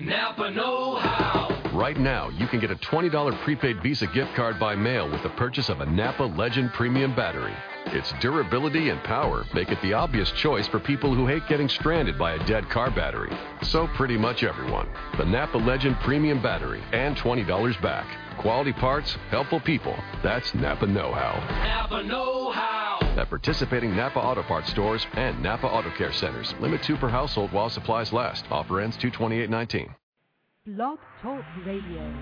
Napa Know How. Right now, you can get a $20 prepaid Visa gift card by mail with the purchase of a Napa Legend Premium battery. Its durability and power make it the obvious choice for people who hate getting stranded by a dead car battery. So, pretty much everyone. The Napa Legend Premium Battery and $20 back. Quality parts, helpful people. That's Napa Know How. Napa Know How. At participating Napa Auto Parts stores and Napa Auto Care centers. Limit two per household while supplies last. Offer ends 22819. Blog Talk Radio.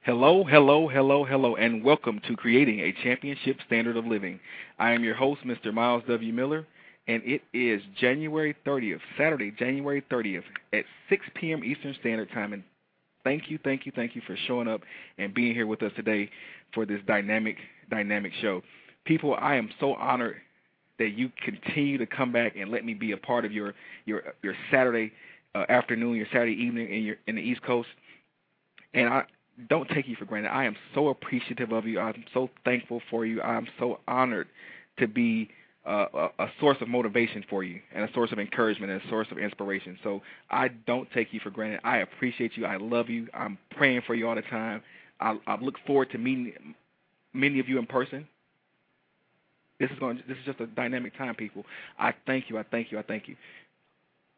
Hello, hello, hello, hello, and welcome to Creating a Championship Standard of Living. I am your host, Mr. Myles W. Miller, and it is January 30th, Saturday, January 30th at 6 p.m. Eastern Standard Time. And thank you, thank you, thank you for showing up and being here with us today for this dynamic, dynamic show. People, I am so honored that you continue to come back and let me be a part of your your your Saturday uh, afternoon, your Saturday evening in your in the East Coast. And I don't take you for granted. I am so appreciative of you. I'm so thankful for you. I'm so honored to be uh, a, a source of motivation for you and a source of encouragement and a source of inspiration. So I don't take you for granted. I appreciate you. I love you. I'm praying for you all the time. I, I look forward to meeting many of you in person. This is going. To, This is just a dynamic time, people. I thank you. I thank you. I thank you.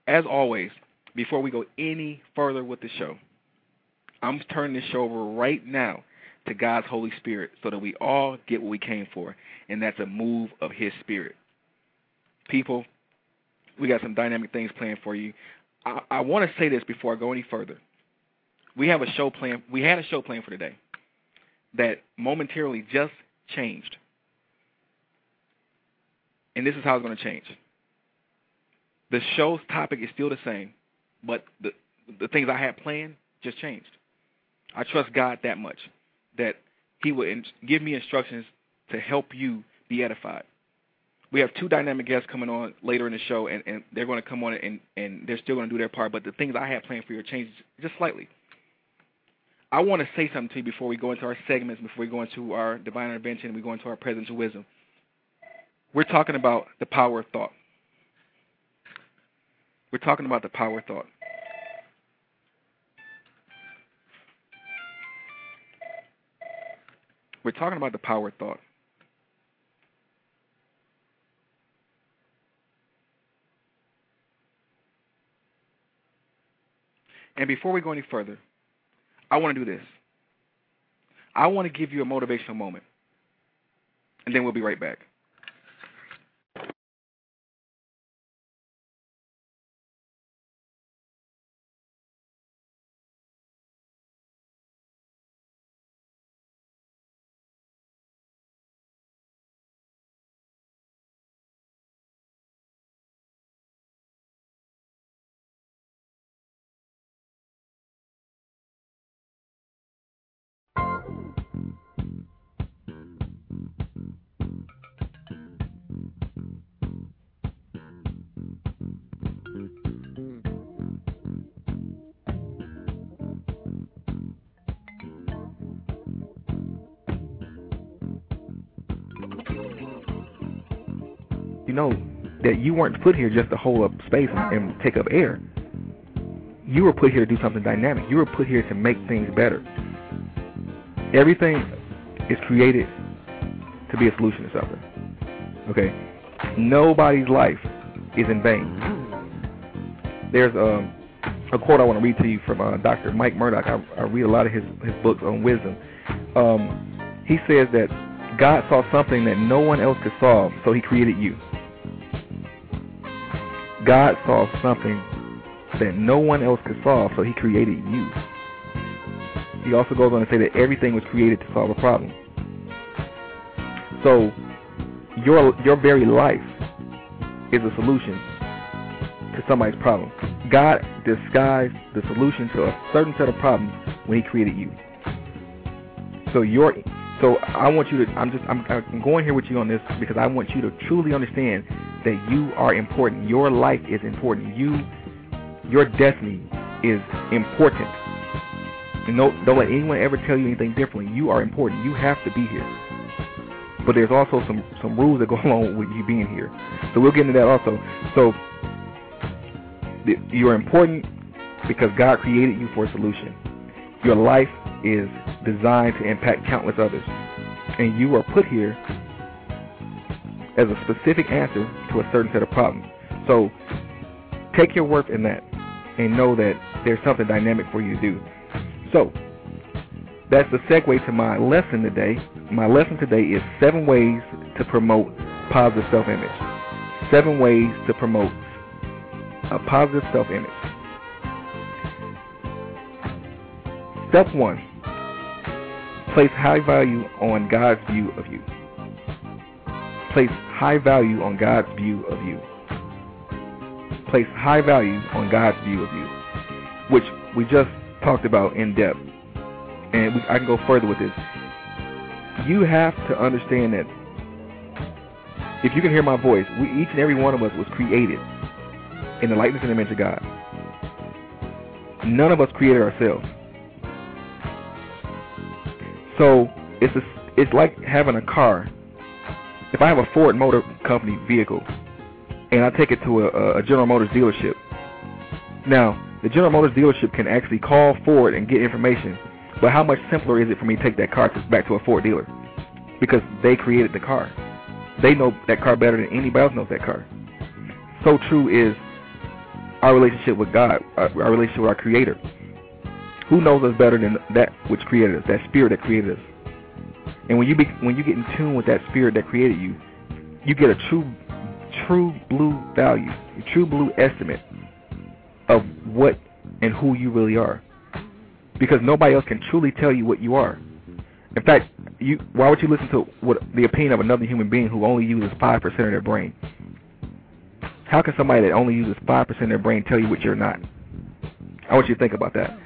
As always, before we go any further with the show, I'm turning this show over right now to God's Holy Spirit so that we all get what we came for, and that's a move of His Spirit. People, we got some dynamic things planned for you. I, I want to say this before I go any further. We have a show plan. We had a show plan for today that momentarily just changed, and this is how it's going to change. The show's topic is still the same, but the the things I had planned just changed. I trust God that much that He will give me instructions to help you be edified. We have two dynamic guests coming on later in the show, and, and they're going to come on and, and they're still going to do their part. But the things I had planned for you are changed just slightly. I want to say something to you before we go into our segments, before we go into our divine intervention, we go into our presidential wisdom. We're talking about the power of thought. We're talking about the power of thought. We're talking about the power of thought. And before we go any further, I want to do this. I want to give you a motivational moment. And then we'll be right back. You weren't put here just to hold up space and take up air. You were put here to do something dynamic. You were put here to make things better. Everything is created to be a solution to something. Okay? Nobody's life is in vain. There's um, a quote I want to read to you from uh, Dr. Mike Murdock. I, I read a lot of his, his books on wisdom. Um, he says that God saw something that no one else could solve, so he created you. God saw something that no one else could solve, so he created you. He also goes on to say that everything was created to solve a problem. So your your very life is a solution to somebody's problem. God disguised the solution to a certain set of problems when he created you. So your so I want you to I'm just I'm, I'm going here with you on this because I want you to truly understand that you are important. Your life is important. You your destiny is important. No, don't let anyone ever tell you anything differently. You are important. You have to be here. But there's also some some rules that go along with you being here. So we'll get into that also. So You are important because God created you for a solution. Your life is designed to impact countless others, and you are put here as a specific answer to a certain set of problems. So take your worth in that and know that there's something dynamic for you to do. So that's the segue to my lesson today. My lesson today is seven ways to promote positive self-image. Seven ways to promote a positive self-image. Step one, place high value on God's view of you. Place high value on God's view of you. Place high value on God's view of you, which we just talked about in depth. And we, I can go further with this. You have to understand that if you can hear my voice, we, each and every one of us was created in the likeness and image of God. None of us created ourselves. So it's a, it's like having a car. If I have a Ford Motor Company vehicle and I take it to a, a General Motors dealership, now the General Motors dealership can actually call Ford and get information. But how much simpler is it for me to take that car to, back to a Ford dealer? Because they created the car. They know that car better than anybody else knows that car. So true is our relationship with God, our, our relationship with our Creator. Who knows us better than that which created us, that spirit that created us? And when you be, when you get in tune with that spirit that created you, you get a true true blue value, a true blue estimate of what and who you really are. Because nobody else can truly tell you what you are. In fact, you why would you listen to what the opinion of another human being who only uses five percent of their brain? How can somebody that only uses five percent of their brain tell you what you're not? I want you to think about that.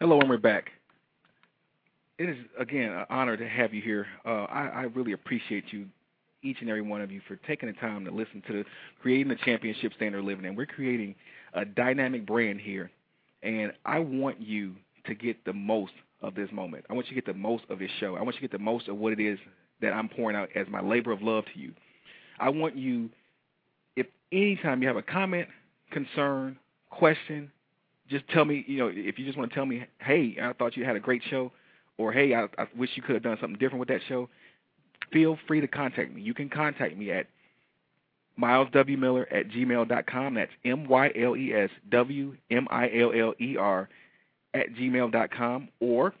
Hello, and we're back. It is again an honor to have you here. Uh, I, I really appreciate you, each and every one of you, for taking the time to listen to the creating the championship standard living. And we're creating a dynamic brand here, and I want you to get the most of this moment. I want you to get the most of this show. I want you to get the most of what it is that I'm pouring out as my labor of love to you. I want you, if anytime you have a comment, concern, question, just tell me, you know, if you just want to tell me, hey, I thought you had a great show, or hey, I, I wish you could have done something different with that show, feel free to contact me. You can contact me at myleswmiller at gmail.com. That's M-Y-L-E-S-W-M-I-L-L-E-R at gmail.com. Or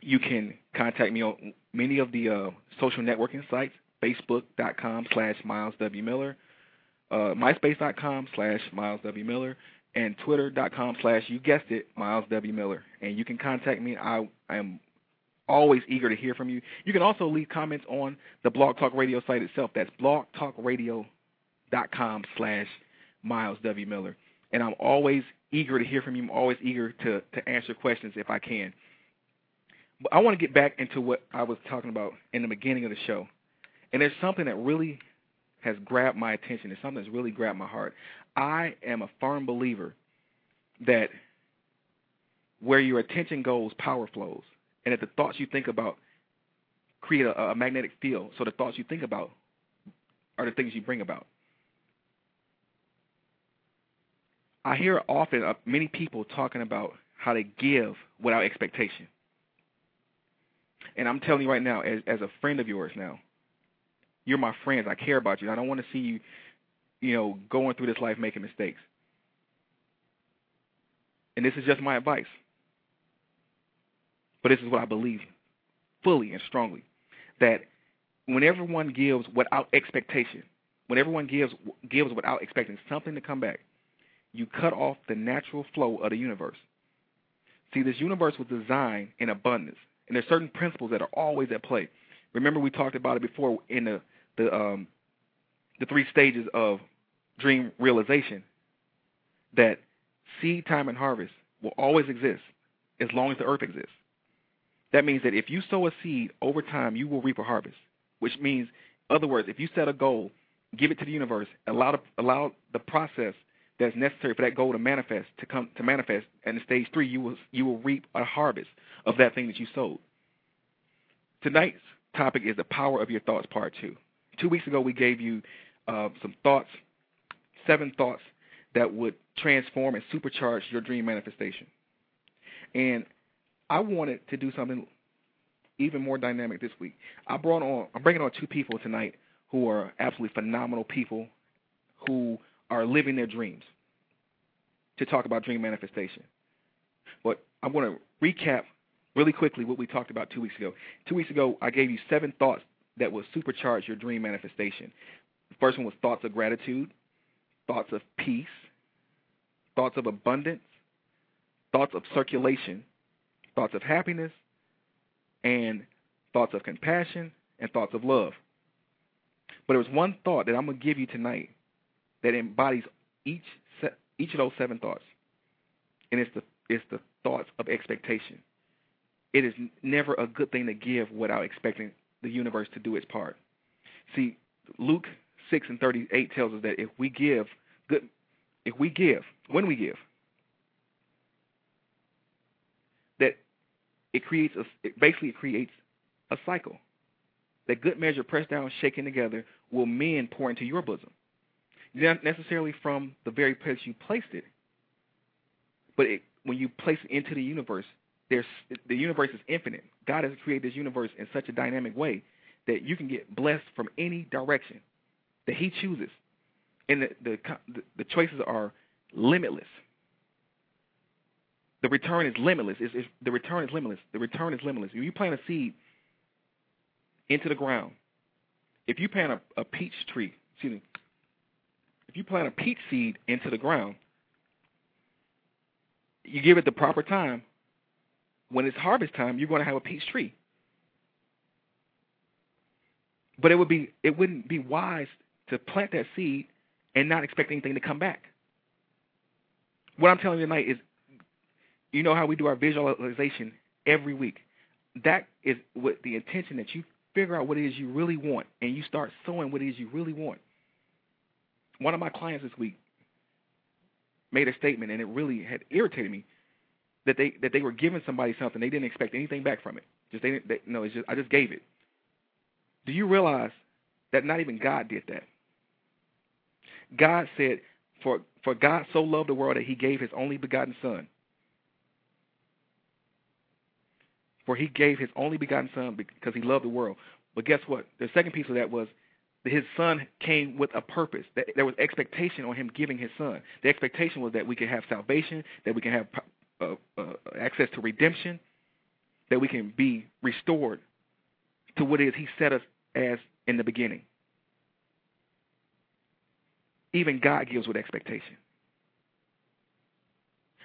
you can contact me on many of the uh, social networking sites, facebook.com slash myleswmiller, uh, myspace.com slash myleswmiller, and twitter.com slash you guessed it myles w. Miller. And you can contact me. I am always eager to hear from you. You can also leave comments on the blog talk radio site itself. That's blogtalkradio.com slash myles w. Miller. And i'm always eager to hear from you. I'm always eager to to answer questions if i can. But i want to get back into what i was talking about in the beginning of the show. And there's something that really has grabbed my attention. It's something that's really grabbed my heart. I am a firm believer that where your attention goes, power flows, and that the thoughts you think about create a, a magnetic field. So the thoughts you think about are the things you bring about. I hear often uh, many people talking about how to give without expectation. And I'm telling you right now, as, as a friend of yours now, you're my friends. I care about you. I don't want to see you, you know, going through this life making mistakes. And this is just my advice. But this is what I believe fully and strongly that when everyone gives without expectation, when everyone gives gives without expecting something to come back, you cut off the natural flow of the universe. See, this universe was designed in abundance, and there's certain principles that are always at play. Remember, we talked about it before in the the um, the three stages of dream realization that seed time and harvest will always exist as long as the earth exists. That means that if you sow a seed over time, you will reap a harvest. Which means, in other words, if you set a goal, give it to the universe, allow the, allow the process that's necessary for that goal to manifest to come to manifest. And in stage three, you will you will reap a harvest of that thing that you sowed. Tonight's topic is the power of your thoughts, part two. Two weeks ago, we gave you uh, some thoughts, seven thoughts that would transform and supercharge your dream manifestation. And I wanted to do something even more dynamic this week. I brought on, I'm bringing on two people tonight who are absolutely phenomenal people who are living their dreams to talk about dream manifestation. But I'm going to recap really quickly what we talked about two weeks ago. Two weeks ago, I gave you seven thoughts that will supercharge your dream manifestation. The first one was thoughts of gratitude, thoughts of peace, thoughts of abundance, thoughts of circulation, thoughts of happiness, and thoughts of compassion and thoughts of love. But there was one thought that I'm going to give you tonight that embodies each each of those seven thoughts, and it's the it's the thoughts of expectation. It is never a good thing to give without expecting the universe to do its part. See, Luke six and thirty eight tells us that if we give good, if we give when we give, that it creates a it basically it creates a cycle. That good measure pressed down, shaken together, will men pour into your bosom. Not necessarily from the very place you placed it, but it, when you place it into the universe, there's the universe is infinite. God has created this universe in such a dynamic way that you can get blessed from any direction that He chooses, and the the, the choices are limitless. The return is limitless. It's, it's, the return is limitless. The return is limitless. If you plant a seed into the ground, if you plant a, a peach tree, excuse me, if you plant a peach seed into the ground, you give it the proper time. When it's harvest time, you're going to have a peach tree. But it would be it wouldn't be wise to plant that seed and not expect anything to come back. What I'm telling you tonight is, you know how we do our visualization every week. That is with the intention that you figure out what it is you really want and you start sowing what it is you really want one of my clients this week made a statement, and it really had irritated me that they that they were giving somebody something they didn't expect anything back from it. Just they didn't. They, no, it's just I just gave it. Do you realize that not even God did that? God said, "For for God so loved the world that He gave His only begotten Son." For He gave His only begotten Son because He loved the world. But guess what? The second piece of that was his son came with a purpose. That there was expectation on him giving his son. The expectation was that we could have salvation, that we can have uh, uh, access to redemption, that we can be restored to what it is he set us as in the beginning. Even God gives with expectation.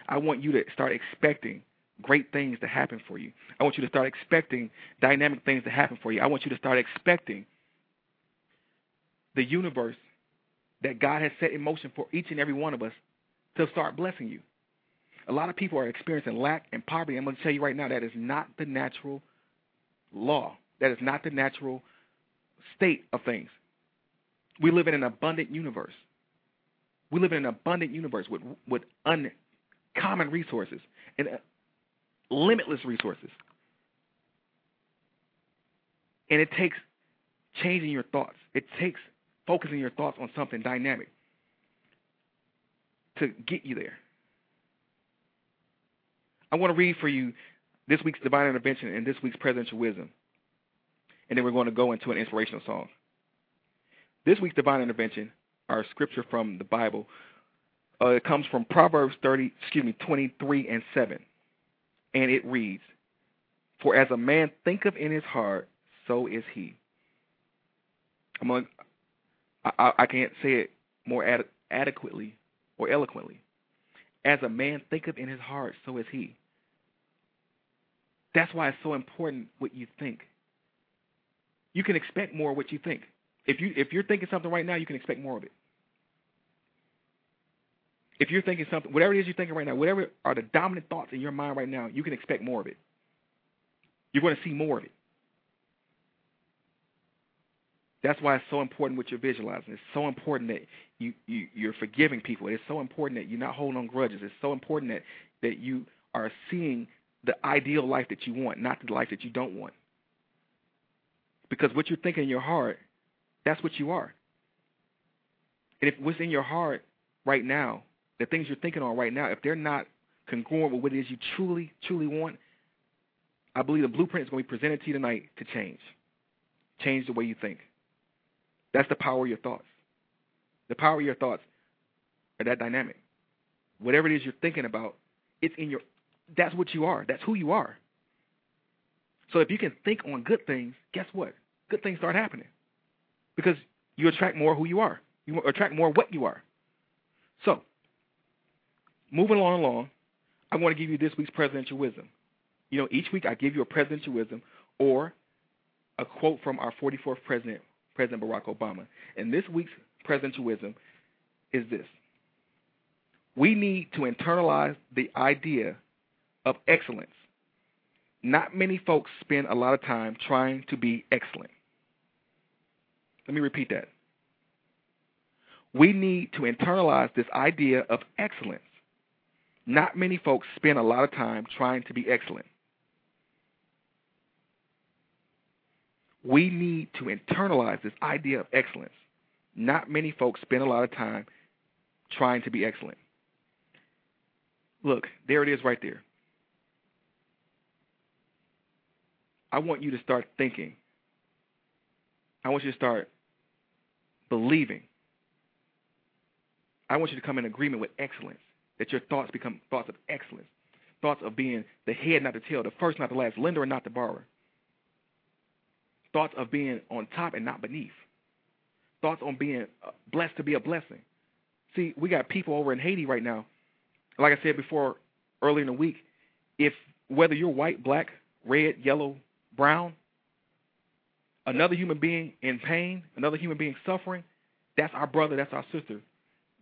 I want you to start expecting great things to happen for you. I want you to start expecting dynamic things to happen for you. I want you to start expecting the universe that God has set in motion for each and every one of us to start blessing you. A lot of people are experiencing lack and poverty. I'm going to tell you right now that is not the natural law. That is not the natural state of things. We live in an abundant universe. We live in an abundant universe with with uncommon resources and uh, limitless resources. And it takes changing your thoughts. It takes focusing your thoughts on something dynamic to get you there. I want to read for you this week's divine intervention and this week's presidential wisdom. And then we're going to go into an inspirational song. This week's divine intervention, our scripture from the Bible, uh, it comes from Proverbs 30, excuse me, 23 and 7. And it reads, For as a man thinketh in his heart, so is he. Going, I, I can't say it more ad- adequately or eloquently. As a man thinketh in his heart, so is he. That's why it's so important what you think. You can expect more of what you think. If you if you're thinking something right now, you can expect more of it. If you're thinking something, whatever it is you're thinking right now, whatever are the dominant thoughts in your mind right now, you can expect more of it. You're going to see more of it. That's why it's so important what you're visualizing. It's so important that you, you you're forgiving people. It's so important that you're not holding on grudges. It's so important that that you are seeing the ideal life that you want, not the life that you don't want. Because what you're thinking in your heart, that's what you are. And if what's in your heart right now, the things you're thinking on right now, if they're not congruent with what it is you truly, truly want, I believe the blueprint is going to be presented to you tonight to change. Change the way you think. That's the power of your thoughts. The power of your thoughts are that dynamic. Whatever it is you're thinking about, it's in your that's what you are. That's who you are. So if you can think on good things, guess what? Good things start happening. Because you attract more who you are. You attract more what you are. So, moving along along, I want to give you this week's presidential wisdom. You know, each week I give you a presidential wisdom or a quote from our 44th president, President Barack Obama. And this week's presidential wisdom is this. We need to internalize the idea of excellence. Not many folks spend a lot of time trying to be excellent. Let me repeat that. We need to internalize this idea of excellence. Not many folks spend a lot of time trying to be excellent. We need to internalize this idea of excellence. Not many folks spend a lot of time trying to be excellent. Look, there it is right there. I want you to start thinking. I want you to start believing. I want you to come in agreement with excellence, that your thoughts become thoughts of excellence, thoughts of being the head, not the tail, the first, not the last, lender, and not the borrower, thoughts of being on top and not beneath, thoughts on being uh, blessed to be a blessing. See, we got people over in Haiti right now. Like I said before, earlier in the week, if whether you're white, black, red, yellow, brown, another human being in pain, another human being suffering, that's our brother, that's our sister.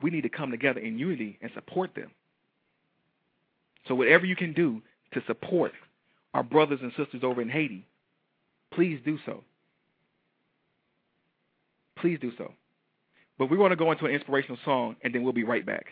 We need to come together in unity and support them. So whatever you can do to support our brothers and sisters over in Haiti, please do so. Please do so. But we want to go into an inspirational song, and then we'll be right back.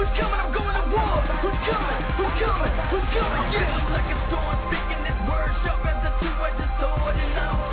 I got my sword and my lord and the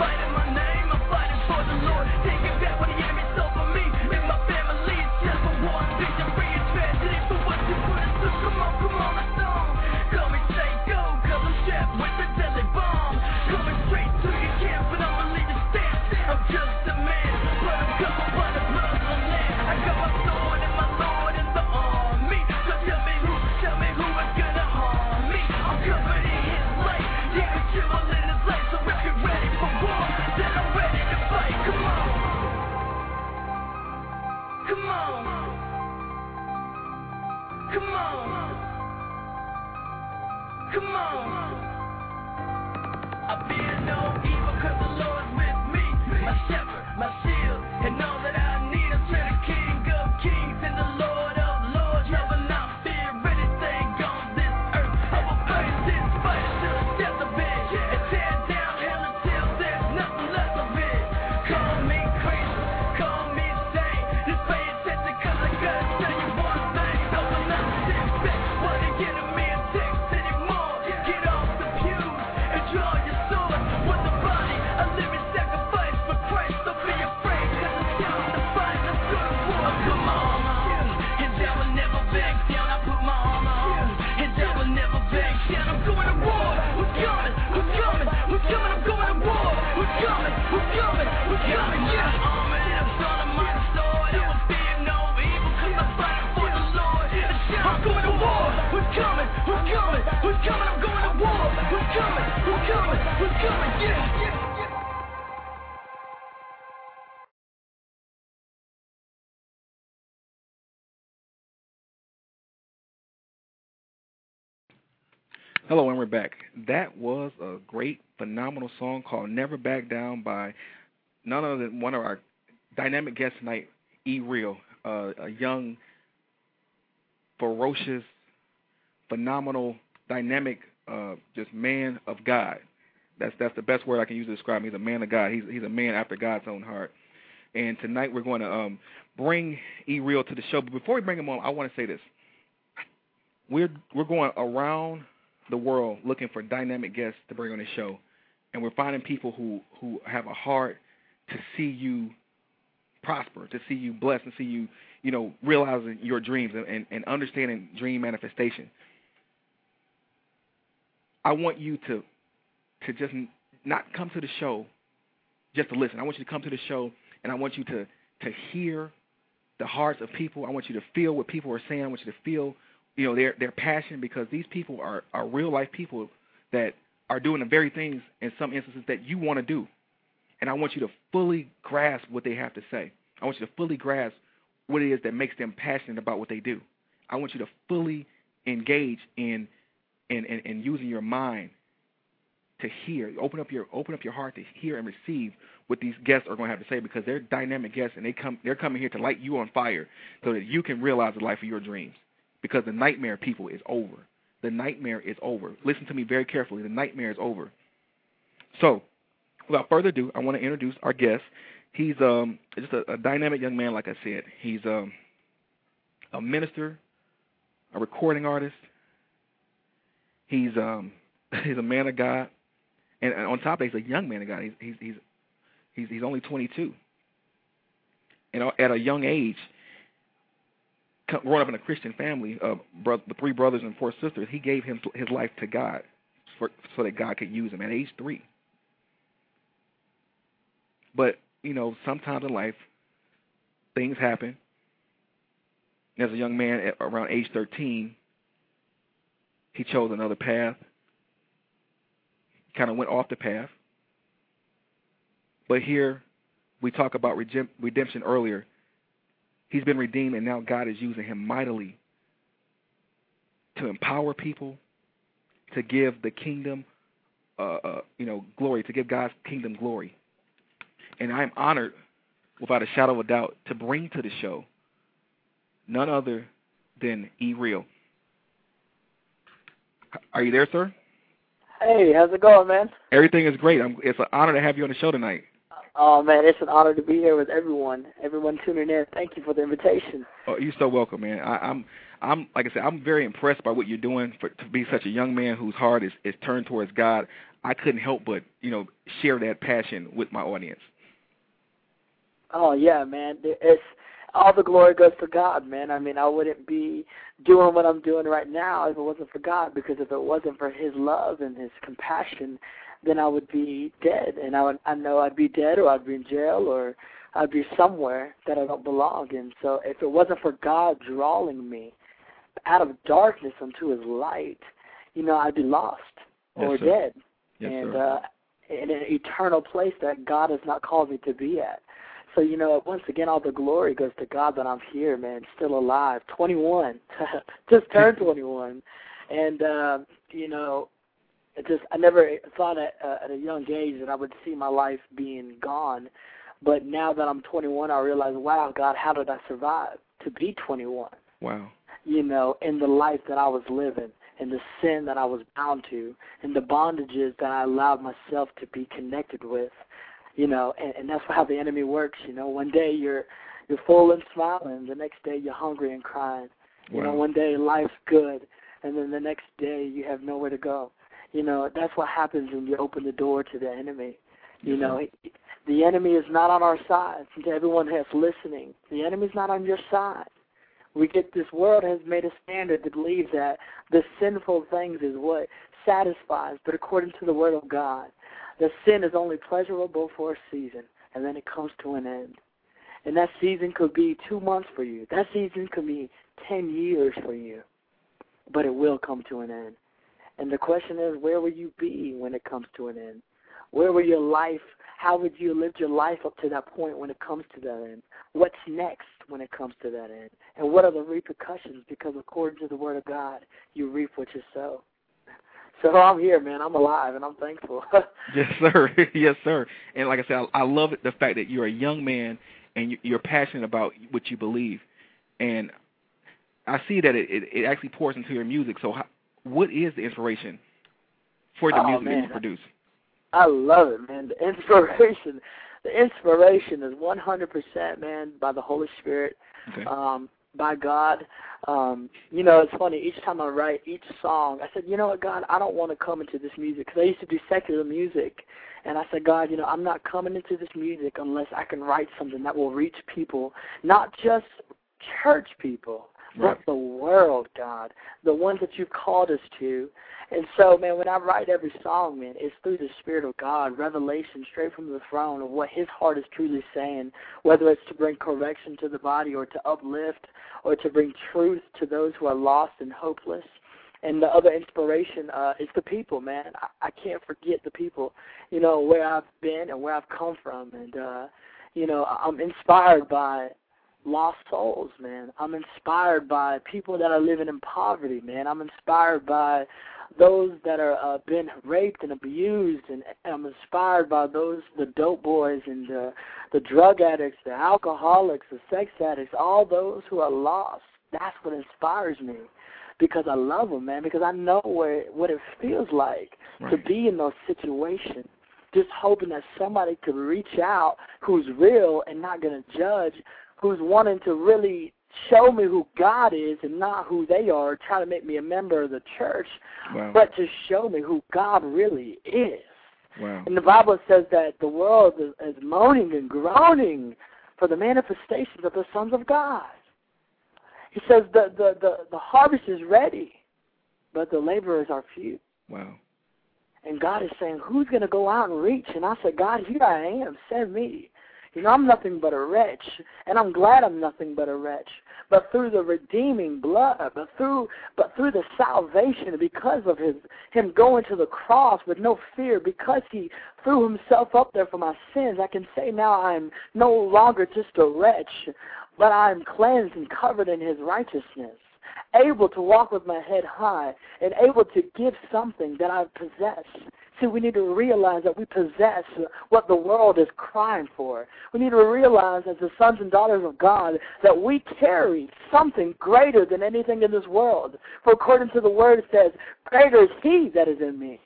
Hello, and we're back. That was a great, phenomenal song called Never Back Down by none other than one of our dynamic guests tonight, E Real, uh, a young, ferocious, phenomenal, dynamic, uh, just man of God. That's that's the best word I can use to describe him. He's a man of God. He's he's a man after God's own heart. And tonight we're going to um, bring E Real to the show. But before we bring him on, I want to say this. We're we're going around the world looking for dynamic guests to bring on the show, and we're finding people who who have a heart to see you prosper, to see you blessed, and see you you know realizing your dreams and, and, and understanding dream manifestation. I want you to to just not come to the show just to listen. I want you to come to the show and I want you to to hear the hearts of people. I want you to feel what people are saying. I want you to feel you know their their passion because these people are are real life people that are doing the very things in some instances that you want to do. And i want you to fully grasp what they have to say. I want you to fully grasp what it is that makes them passionate about what they do. I want you to fully engage in in in, in using your mind to hear open up your open up your heart to hear and receive what these guests are going to have to say because they're dynamic guests and they come they're coming here to light you on fire so that you can realize the life of your dreams because the nightmare, people, is over. The nightmare is over. Listen to me very carefully. The nightmare is over. So, without further ado, I want to introduce our guest. He's um, just a, a dynamic young man, like I said. He's um, a minister, a recording artist. He's um, he's a man of God, and, and on top of that, he's a young man of God. He's he's he's he's, he's only 22, and at a young age, growing up in a Christian family, uh, bro- the three brothers and four sisters, he gave him his life to God for, so that God could use him at age three. But you know, sometimes in life, things happen. As a young man, at around age 13, he chose another path. Kind of went off the path. But here, we talk about redemption earlier He's been redeemed, and now God is using him mightily to empower people, to give the kingdom, uh, uh, you know, glory, to give God's kingdom glory. And I am honored, without a shadow of a doubt, to bring to the show none other than E Real. Are you there, sir? Hey, how's it going, man? Everything is great. I'm, it's an honor to have you on the show tonight. Oh man, it's an honor to be here with everyone. Everyone tuning in. Thank you for the invitation. Oh, you're so welcome, man. I, I'm, I'm like I said, I'm very impressed by what you're doing for to be such a young man whose heart is is turned towards God. I couldn't help but you know share that passion with my audience. Oh yeah, man. It's all the glory goes to God, man. I mean, I wouldn't be doing what I'm doing right now if it wasn't for God. Because if it wasn't for His love and His compassion then I would be dead, and I would I know I'd be dead, or I'd be in jail, or I'd be somewhere that I don't belong in. So if it wasn't for God drawing me out of darkness unto His light, you know, I'd be lost yes, or sir. dead, yes, and sir. uh, in an eternal place that God has not called me to be at. So you know, once again, all the glory goes to God that I'm here, man, still alive, 21, just turned 21, and uh, you know, it just I never thought at, uh, at a young age that I would see my life being gone, but now that I'm 21, I realize, wow, God, how did I survive to be 21? Wow. You know, in the life that I was living, in the sin that I was bound to, in the bondages that I allowed myself to be connected with. You know, and, and that's how the enemy works. You know, one day you're you're full and smiling, the next day you're hungry and crying. You Wow. know, one day life's good, and then the next day you have nowhere to go you know that's what happens when you open the door to the enemy you Yes, know the enemy is not on our side to everyone that's listening the enemy's not on your side we get this world has made a standard to believe that the sinful things is what satisfies but according to the word of god the sin is only pleasurable for a season and then it comes to an end. And that season could be two months for you. That season could be 10 years for you. But it will come to an end. And the question is, where will you be when it comes to an end? Where will your life, how would you live your life up to that point when it comes to that end? What's next when it comes to that end? And what are the repercussions? Because according to the Word of God, you reap what you sow. So I'm here, man. I'm alive, and I'm thankful. yes, sir. yes, sir. And like I said, I, love it, the fact that you're a young man and you, you're passionate about what you believe. And I see that it, it, it actually pours into your music. So, how, what is the inspiration for the Oh, music that you produce? I love it, man. The inspiration, the inspiration is 100%, man, by the Holy Spirit, Okay. um, by God. Um, you know, it's funny. Each time I write each song, I said, you know what, God, I don't want to come into this music because I used to do secular music, and I said, God, you know, I'm not coming into this music unless I can write something that will reach people, not just church people, Right. the world, God, the ones that you've called us to. And so, man, when I write every song, man, it's through the Spirit of God, revelation straight from the throne of what His heart is truly saying, whether it's to bring correction to the body or to uplift or to bring truth to those who are lost and hopeless. And the other inspiration uh, is the people, man. I, I can't forget the people, you know, where I've been and where I've come from. And, uh, you know, I'm inspired by lost souls, man. I'm inspired by people that are living in poverty, man. I'm inspired by those that are uh, been raped and abused, and I'm inspired by those the dope boys and the the drug addicts, the alcoholics, the sex addicts, all those who are lost. That's what inspires me, because I love them, man. Because I know where what it feels like to be in those situations. Just hoping that somebody could reach out who's real and not going to judge, who's wanting to really show me who God is and not who they are, trying to make me a member of the church, Wow. but to show me who God really is. wow. And the Bible says that the world is, is moaning and groaning for the manifestations of the sons of God. He says the, the, the, the harvest is ready, but the laborers are few. Wow. And God is saying, Who's going to go out and reach? And I said, God, here I am. Send me. You know, I'm nothing but a wretch, and I'm glad I'm nothing but a wretch. But through the redeeming blood, but through but through the salvation, because of his him going to the cross with no fear, because he threw himself up there for my sins, I can say now I'm no longer just a wretch, but I'm cleansed and covered in his righteousness able to walk with my head high and able to give something that I possess. See, we need to realize that we possess what the world is crying for. We need to realize, as the sons and daughters of God, that we carry something greater than anything in this world. For according to the word, it says, Greater is He that is in me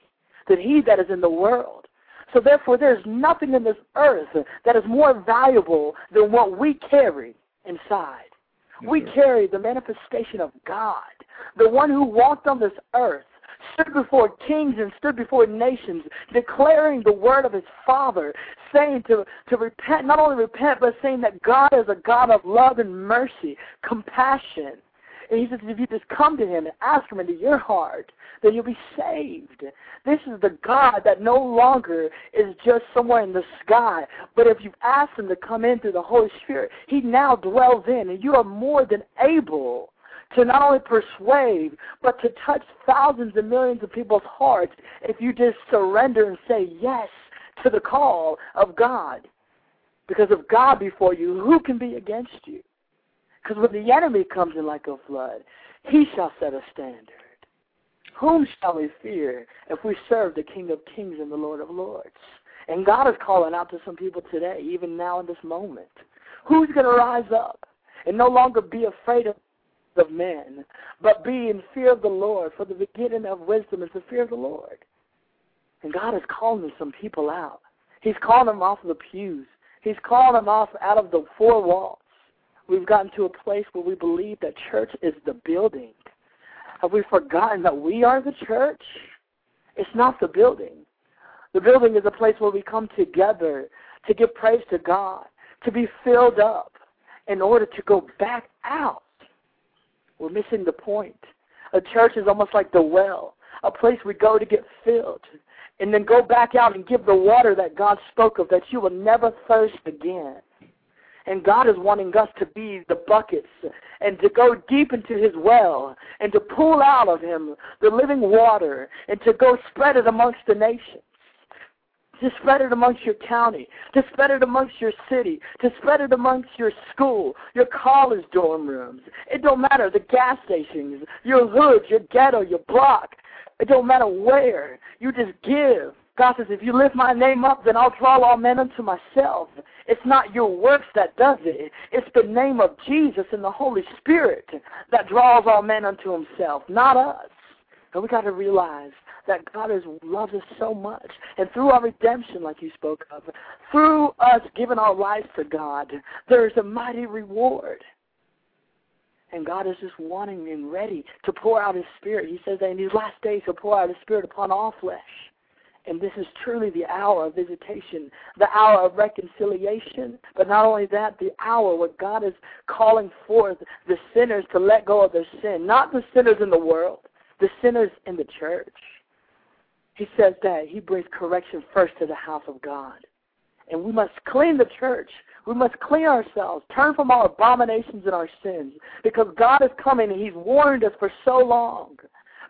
than He that is in the world. So therefore, there's nothing in this earth that is more valuable than what we carry inside. We carry the manifestation of God, the one who walked on this earth, stood before kings and stood before nations, declaring the word of his Father, saying to, to repent, not only repent, but saying that God is a God of love and mercy, compassion. And he says, if you just come to him and ask him into your heart, then you'll be saved. This is the God that no longer is just somewhere in the sky, but if you ask him to come in through the Holy Spirit, he now dwells in, and you are more than able to not only persuade, but to touch thousands and millions of people's hearts if you just surrender and say yes to the call of God. Because of God before you, who can be against you? Because when the enemy comes in like a flood, he shall set a standard. Whom shall we fear if we serve the King of Kings and the Lord of Lords? And God is calling out to some people today, even now in this moment. Who's going to rise up and no longer be afraid of, of men, but be in fear of the Lord? For the beginning of wisdom is the fear of the Lord. And God is calling some people out. He's calling them off of the pews. He's calling them off out of the four walls. We've gotten to a place where we believe that church is the building. Have we forgotten that we are the church? It's not the building. The building is a place where we come together to give praise to God, to be filled up in order to go back out. We're missing the point. A church is almost like the well, a place we go to get filled. and then go back out and give the water that God spoke of, that you will never thirst again. And God is wanting us to be the buckets and to go deep into His well and to pull out of Him the living water and to go spread it amongst the nations to spread it amongst your county, to spread it amongst your city, to spread it amongst your school, your college dorm rooms. It don't matter, the gas stations, your hood, your ghetto, your block. It don't matter where. You just give. God says, if you lift my name up, then I'll draw all men unto myself. It's not your works that does it. It's the name of Jesus and the Holy Spirit that draws all men unto himself, not us. And we got to realize that God has loved us so much. And through our redemption, like you spoke of, through us giving our lives to God, there is a mighty reward. And God is just wanting and ready to pour out His Spirit. He says that in these last days He'll pour out His Spirit upon all flesh. And this is truly the hour of visitation, the hour of reconciliation. But not only that, the hour where God is calling forth the sinners to let go of their sin. Not the sinners in the world, the sinners in the church. He says that he brings correction first to the house of God. And we must clean the church. We must clean ourselves, turn from our abominations and our sins, because God is coming and He's warned us for so long.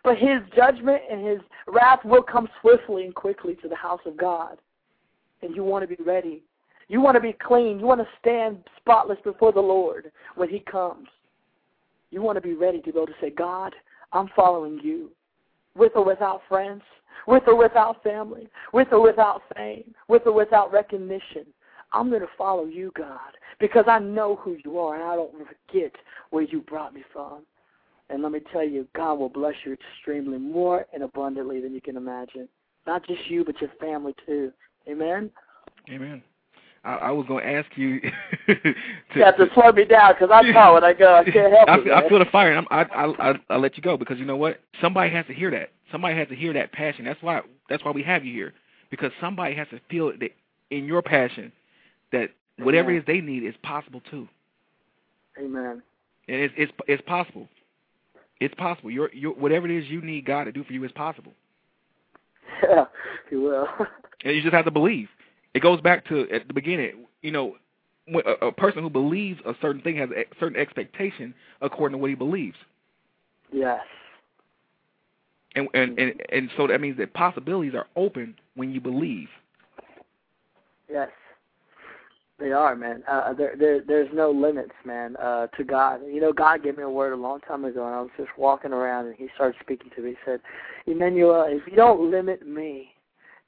But His judgment and His wrath will come swiftly and quickly to the house of God. And you want to be ready. You want to be clean. You want to stand spotless before the Lord when He comes. You want to be ready to go to say, God, I'm following you, with or without friends, with or without family, with or without fame, with or without recognition. I'm going to follow you, God, because I know who you are and I don't forget where you brought me from. And let me tell you, God will bless you extremely more and abundantly than you can imagine. Not just you, but your family too. Amen? Amen. I, I was going to ask you. to, you have to slow me down because I know when I go. I can't help I, it. I feel the fire, and I'm, I, I, I, I'll let you go because you know what? Somebody has to hear that. Somebody has to hear that passion. That's why. That's why we have you here, because somebody has to feel that in your passion that whatever it Amen. is they need is possible too, Amen. and it's it's it's possible. It's possible. Your your whatever it is you need God to do for you is possible, Yeah, you will. and you just have to believe. It goes back to at the beginning. You know, when a, a person who believes a certain thing has a certain expectation according to what he believes. yes. And and and, and so that means that possibilities are open when you believe. Yes. They are, man. Uh, there, there, there's no limits, man, uh, to God. You know, God gave me a word a long time ago, and I was just walking around, and He started speaking to me. He said, Emmanuel, if you don't limit me,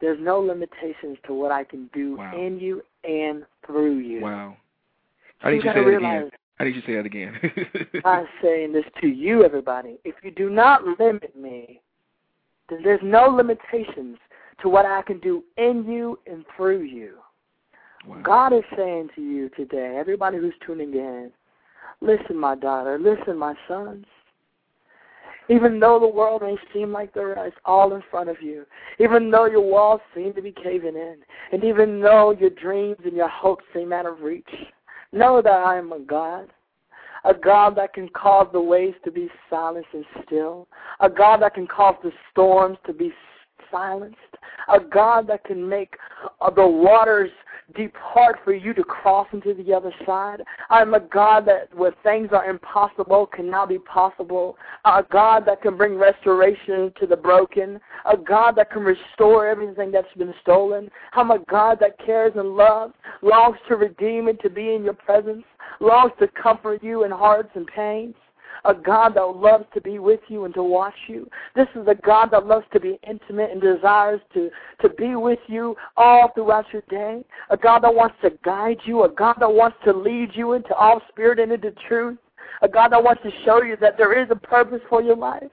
there's no limitations to what I can do Wow. in you and through you. Wow. I You need you to say that again. I need you to say that again. I'm saying this to you, everybody. If you do not limit me, then there's no limitations to what I can do in you and through you. wow. God is saying to you today, everybody who's tuning in, listen, my daughter, listen, my sons. Even though the world may seem like there is all in front of you, even though your walls seem to be caving in, and even though your dreams and your hopes seem out of reach, know that I am a God. A God that can cause the waves to be silenced and still. A God that can cause the storms to be silenced. A God that can make uh, the waters depart for you to cross into the other side. I'm a God that where things are impossible can now be possible. A God that can bring restoration to the broken. A God that can restore everything that's been stolen. I'm a God that cares and loves, longs to redeem and to be in your presence, longs to comfort you in hearts and pains a God that loves to be with you and to watch you. This is a God that loves to be intimate and desires to, to be with you all throughout your day. A God that wants to guide you. A God that wants to lead you into all spirit and into truth. A God that wants to show you that there is a purpose for your life.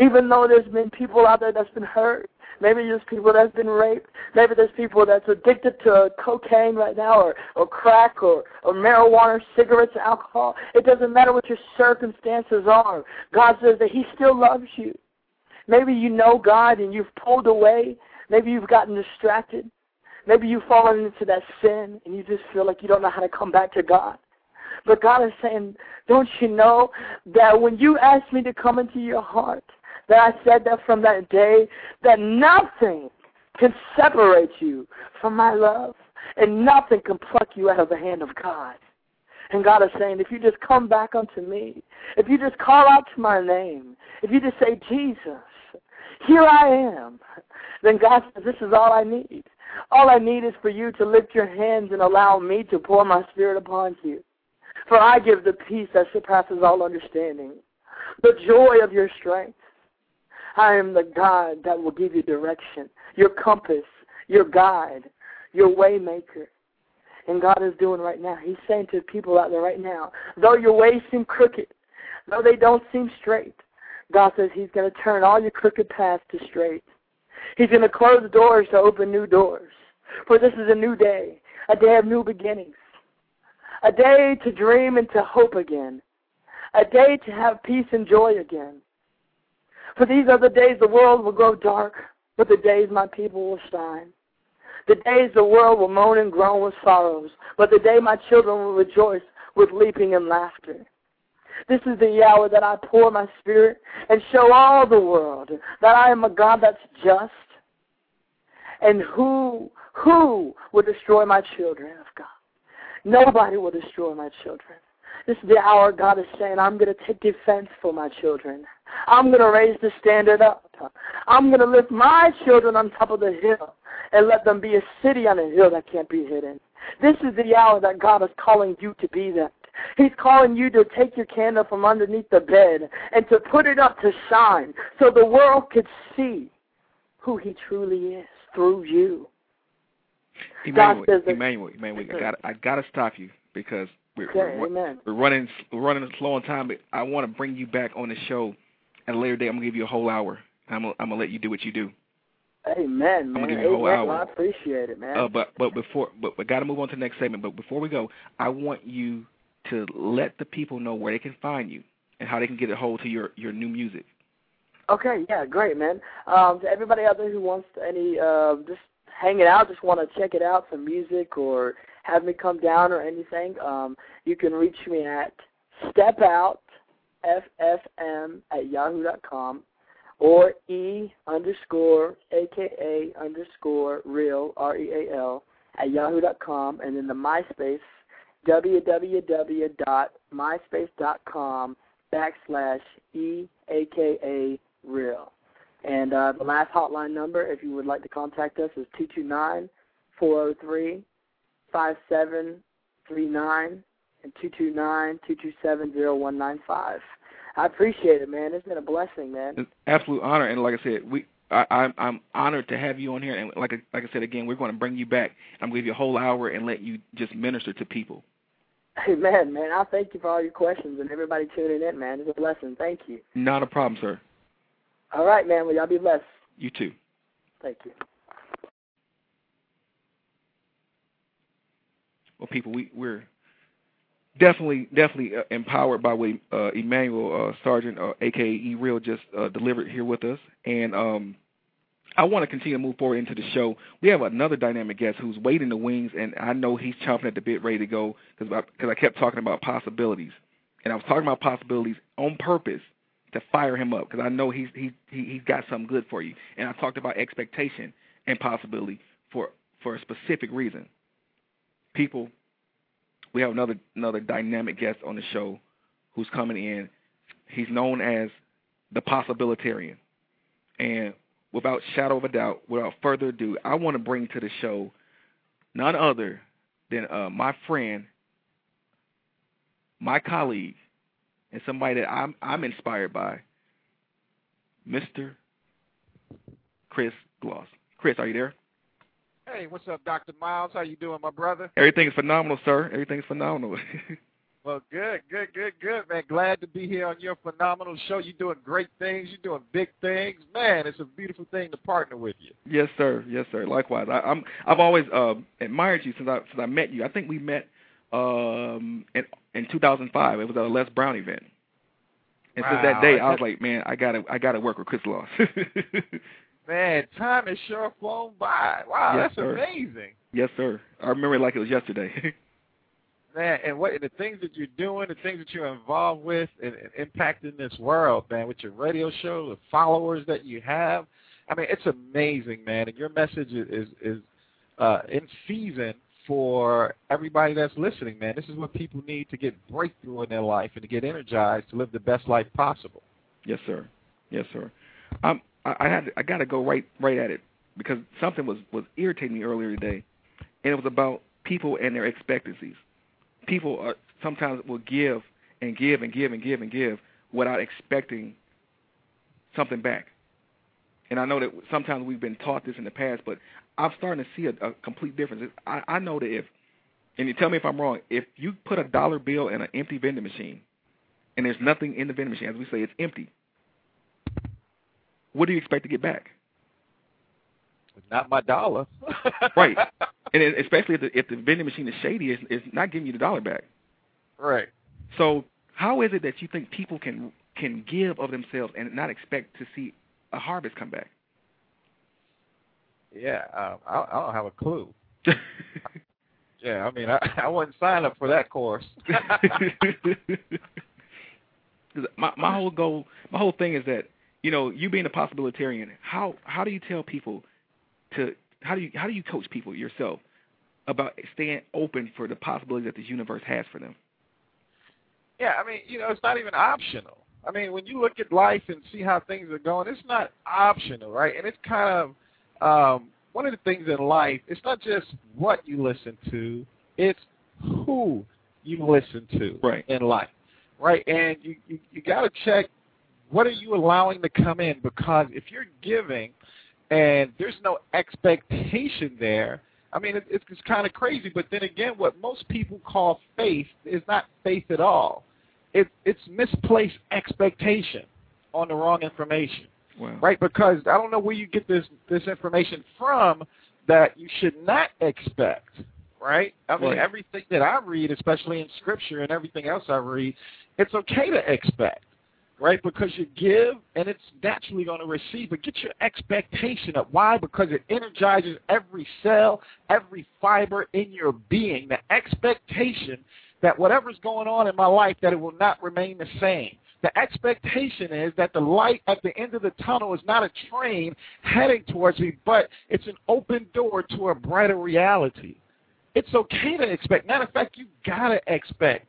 Even though there's been people out there that's been hurt, Maybe there's people that's been raped. Maybe there's people that's addicted to cocaine right now or, or crack or, or marijuana, cigarettes, alcohol. It doesn't matter what your circumstances are. God says that He still loves you. Maybe you know God and you've pulled away. Maybe you've gotten distracted. Maybe you've fallen into that sin and you just feel like you don't know how to come back to God. But God is saying, don't you know that when you asked me to come into your heart, that I said that from that day, that nothing, can separate you from my love, and nothing can pluck you out of the hand of God. And God is saying, if you just come back unto me, if you just call out to my name, if you just say, Jesus, here I am, then God says, this is all I need. All I need is for you to lift your hands and allow me to pour my spirit upon you. For I give the peace that surpasses all understanding, the joy of your strength. I am the God that will give you direction, your compass, your guide, your waymaker. And God is doing right now. He's saying to people out there right now, though your ways seem crooked, though they don't seem straight, God says He's going to turn all your crooked paths to straight. He's going to close doors to open new doors. For this is a new day, a day of new beginnings, a day to dream and to hope again, a day to have peace and joy again. For these are the days the world will grow dark, but the days my people will shine. The days the world will moan and groan with sorrows, but the day my children will rejoice with leaping and laughter. This is the hour that I pour my spirit and show all the world that I am a God that's just. And who who will destroy my children of God? Nobody will destroy my children. This is the hour God is saying, I'm going to take defense for my children. I'm going to raise the standard up. I'm going to lift my children on top of the hill and let them be a city on a hill that can't be hidden. This is the hour that God is calling you to be that. He's calling you to take your candle from underneath the bed and to put it up to shine so the world could see who he truly is through you. Emmanuel, Emmanuel, Emmanuel, I got I got to stop you because we're, Okay, we're, we're running we're running slow on time. But I want to bring you back on the show at a later date. I'm gonna give you a whole hour. I'm gonna, I'm gonna let you do what you do. Amen, gonna man. give you a whole Amen. hour. Well, I appreciate it, man. Uh, but but before but we got to move on to the next segment. But before we go, I want you to let the people know where they can find you and how they can get a hold to your your new music. Okay, yeah, great, man. Um, to everybody out there who wants any, uh, just hanging out, just want to check it out, some music, or have me come down or anything, um, you can reach me at Step at yahoo dot com or e underscore aka underscore real r e a l at yahoo dot com, and then the MySpace www.myspace.com backslash e aka real. And uh, the last hotline number, if you would like to contact us, is two two nine four zero three five seven three nine and two two nine two two seven zero one nine five. I appreciate it, man. It's been a blessing, man. An absolute honor, and like I said, we I, I'm I'm honored to have you on here. And like I, like I said again, we're going to bring you back. I'm going to give you a whole hour and let you just minister to people. Amen, man. I thank you for all your questions and everybody tuning in, man. It's a blessing. Thank you. Not a problem, sir. All right, man. Well, y'all be blessed. You too. Thank you. Well, people, we we're definitely definitely uh, empowered by what uh, Emmanuel uh, Sergeant, uh, aka E Real, just uh, delivered here with us, and um, I want to continue to move forward into the show. We have another dynamic guest who's waiting the wings, and I know he's chomping at the bit, ready to go, because I kept talking about possibilities, and I was talking about possibilities on purpose to fire him up, because I know he's he, he he's got something good for you, and I talked about expectation and possibility for for a specific reason. People, we have another another dynamic guest on the show who's coming in. He's known as the possibilitarian, and without shadow of a doubt, without further ado, I want to bring to the show none other than uh, my friend, my colleague, and somebody that I'm I'm inspired by, Mr. Chris Gloss. Chris, are you there? Hey, what's up, Dr. Myles? How you doing, my brother? Everything's phenomenal, sir. Everything's phenomenal. Well, good, good, good, good, man. Glad to be here on your phenomenal show. You're doing great things. You're doing big things, man. It's a beautiful thing to partner with you. yes, sir. Yes, sir. Likewise, I, I'm I've always uh, admired you since I since I met you. I think we met um in in 2005. It was at a Les Brown event. And since that day, I was like, man, I gotta I gotta work with Chris Gloss. Man, time has sure flown by. Wow, Yes, that's sir. amazing. yes, sir. I remember it like it was yesterday. Man, and what the things that you're doing, the things that you're involved with and, and impacting this world, man, with your radio show, the followers that you have, I mean, it's amazing, man. And your message is is, is uh, in season for everybody that's listening, man. This is what people need to get breakthrough in their life and to get energized to live the best life possible. Yes, sir. Yes, sir. Um, I, had I got to go right right at it because something was was irritating me earlier today, and it was about people and their expectancies. People are sometimes will give and give and give and give and give without expecting something back. And I know that sometimes we've been taught this in the past, but I'm starting to see a, a complete difference. I, I know that if, and you tell me if I'm wrong, if you put a dollar bill in an empty vending machine, and there's nothing in the vending machine, as we say, it's empty. What do you expect to get back? Not my dollar. right. And especially if the, if the vending machine is shady, it's, it's not giving you the dollar back. Right. So how is it that you think people can can give of themselves and not expect to see a harvest come back? Yeah, um, I, I don't have a clue. yeah, I mean, I, I wouldn't sign up for that course. my my whole goal, my whole thing is that you know, you being a possibilitarian, how how do you tell people to how do you how do you coach people yourself about staying open for the possibilities that this universe has for them? Yeah, I mean, you know, it's not even optional. I mean, when you look at life and see how things are going, it's not optional, right? And it's kind of um, one of the things in life. It's not just what you listen to; it's who you listen to Right. in life, right? And you you, you got to check what are you allowing to come in because if you're giving and there's no expectation there, I mean, it, it's, it's kind of crazy. But then again, what most people call faith is not faith at all. It, it's misplaced expectation on the wrong information, Wow. right? Because I don't know where you get this this information from that you should not expect, right? I mean, Right. everything that I read, especially in Scripture and everything else I read, it's okay to expect right? Because you give and it's naturally going to receive, but get your expectation up. Why? Because it energizes every cell, every fiber in your being. The expectation that whatever's going on in my life, that it will not remain the same. The expectation is that the light at the end of the tunnel is not a train heading towards me, but it's an open door to a brighter reality. It's okay to expect. Matter of fact, you gotta expect.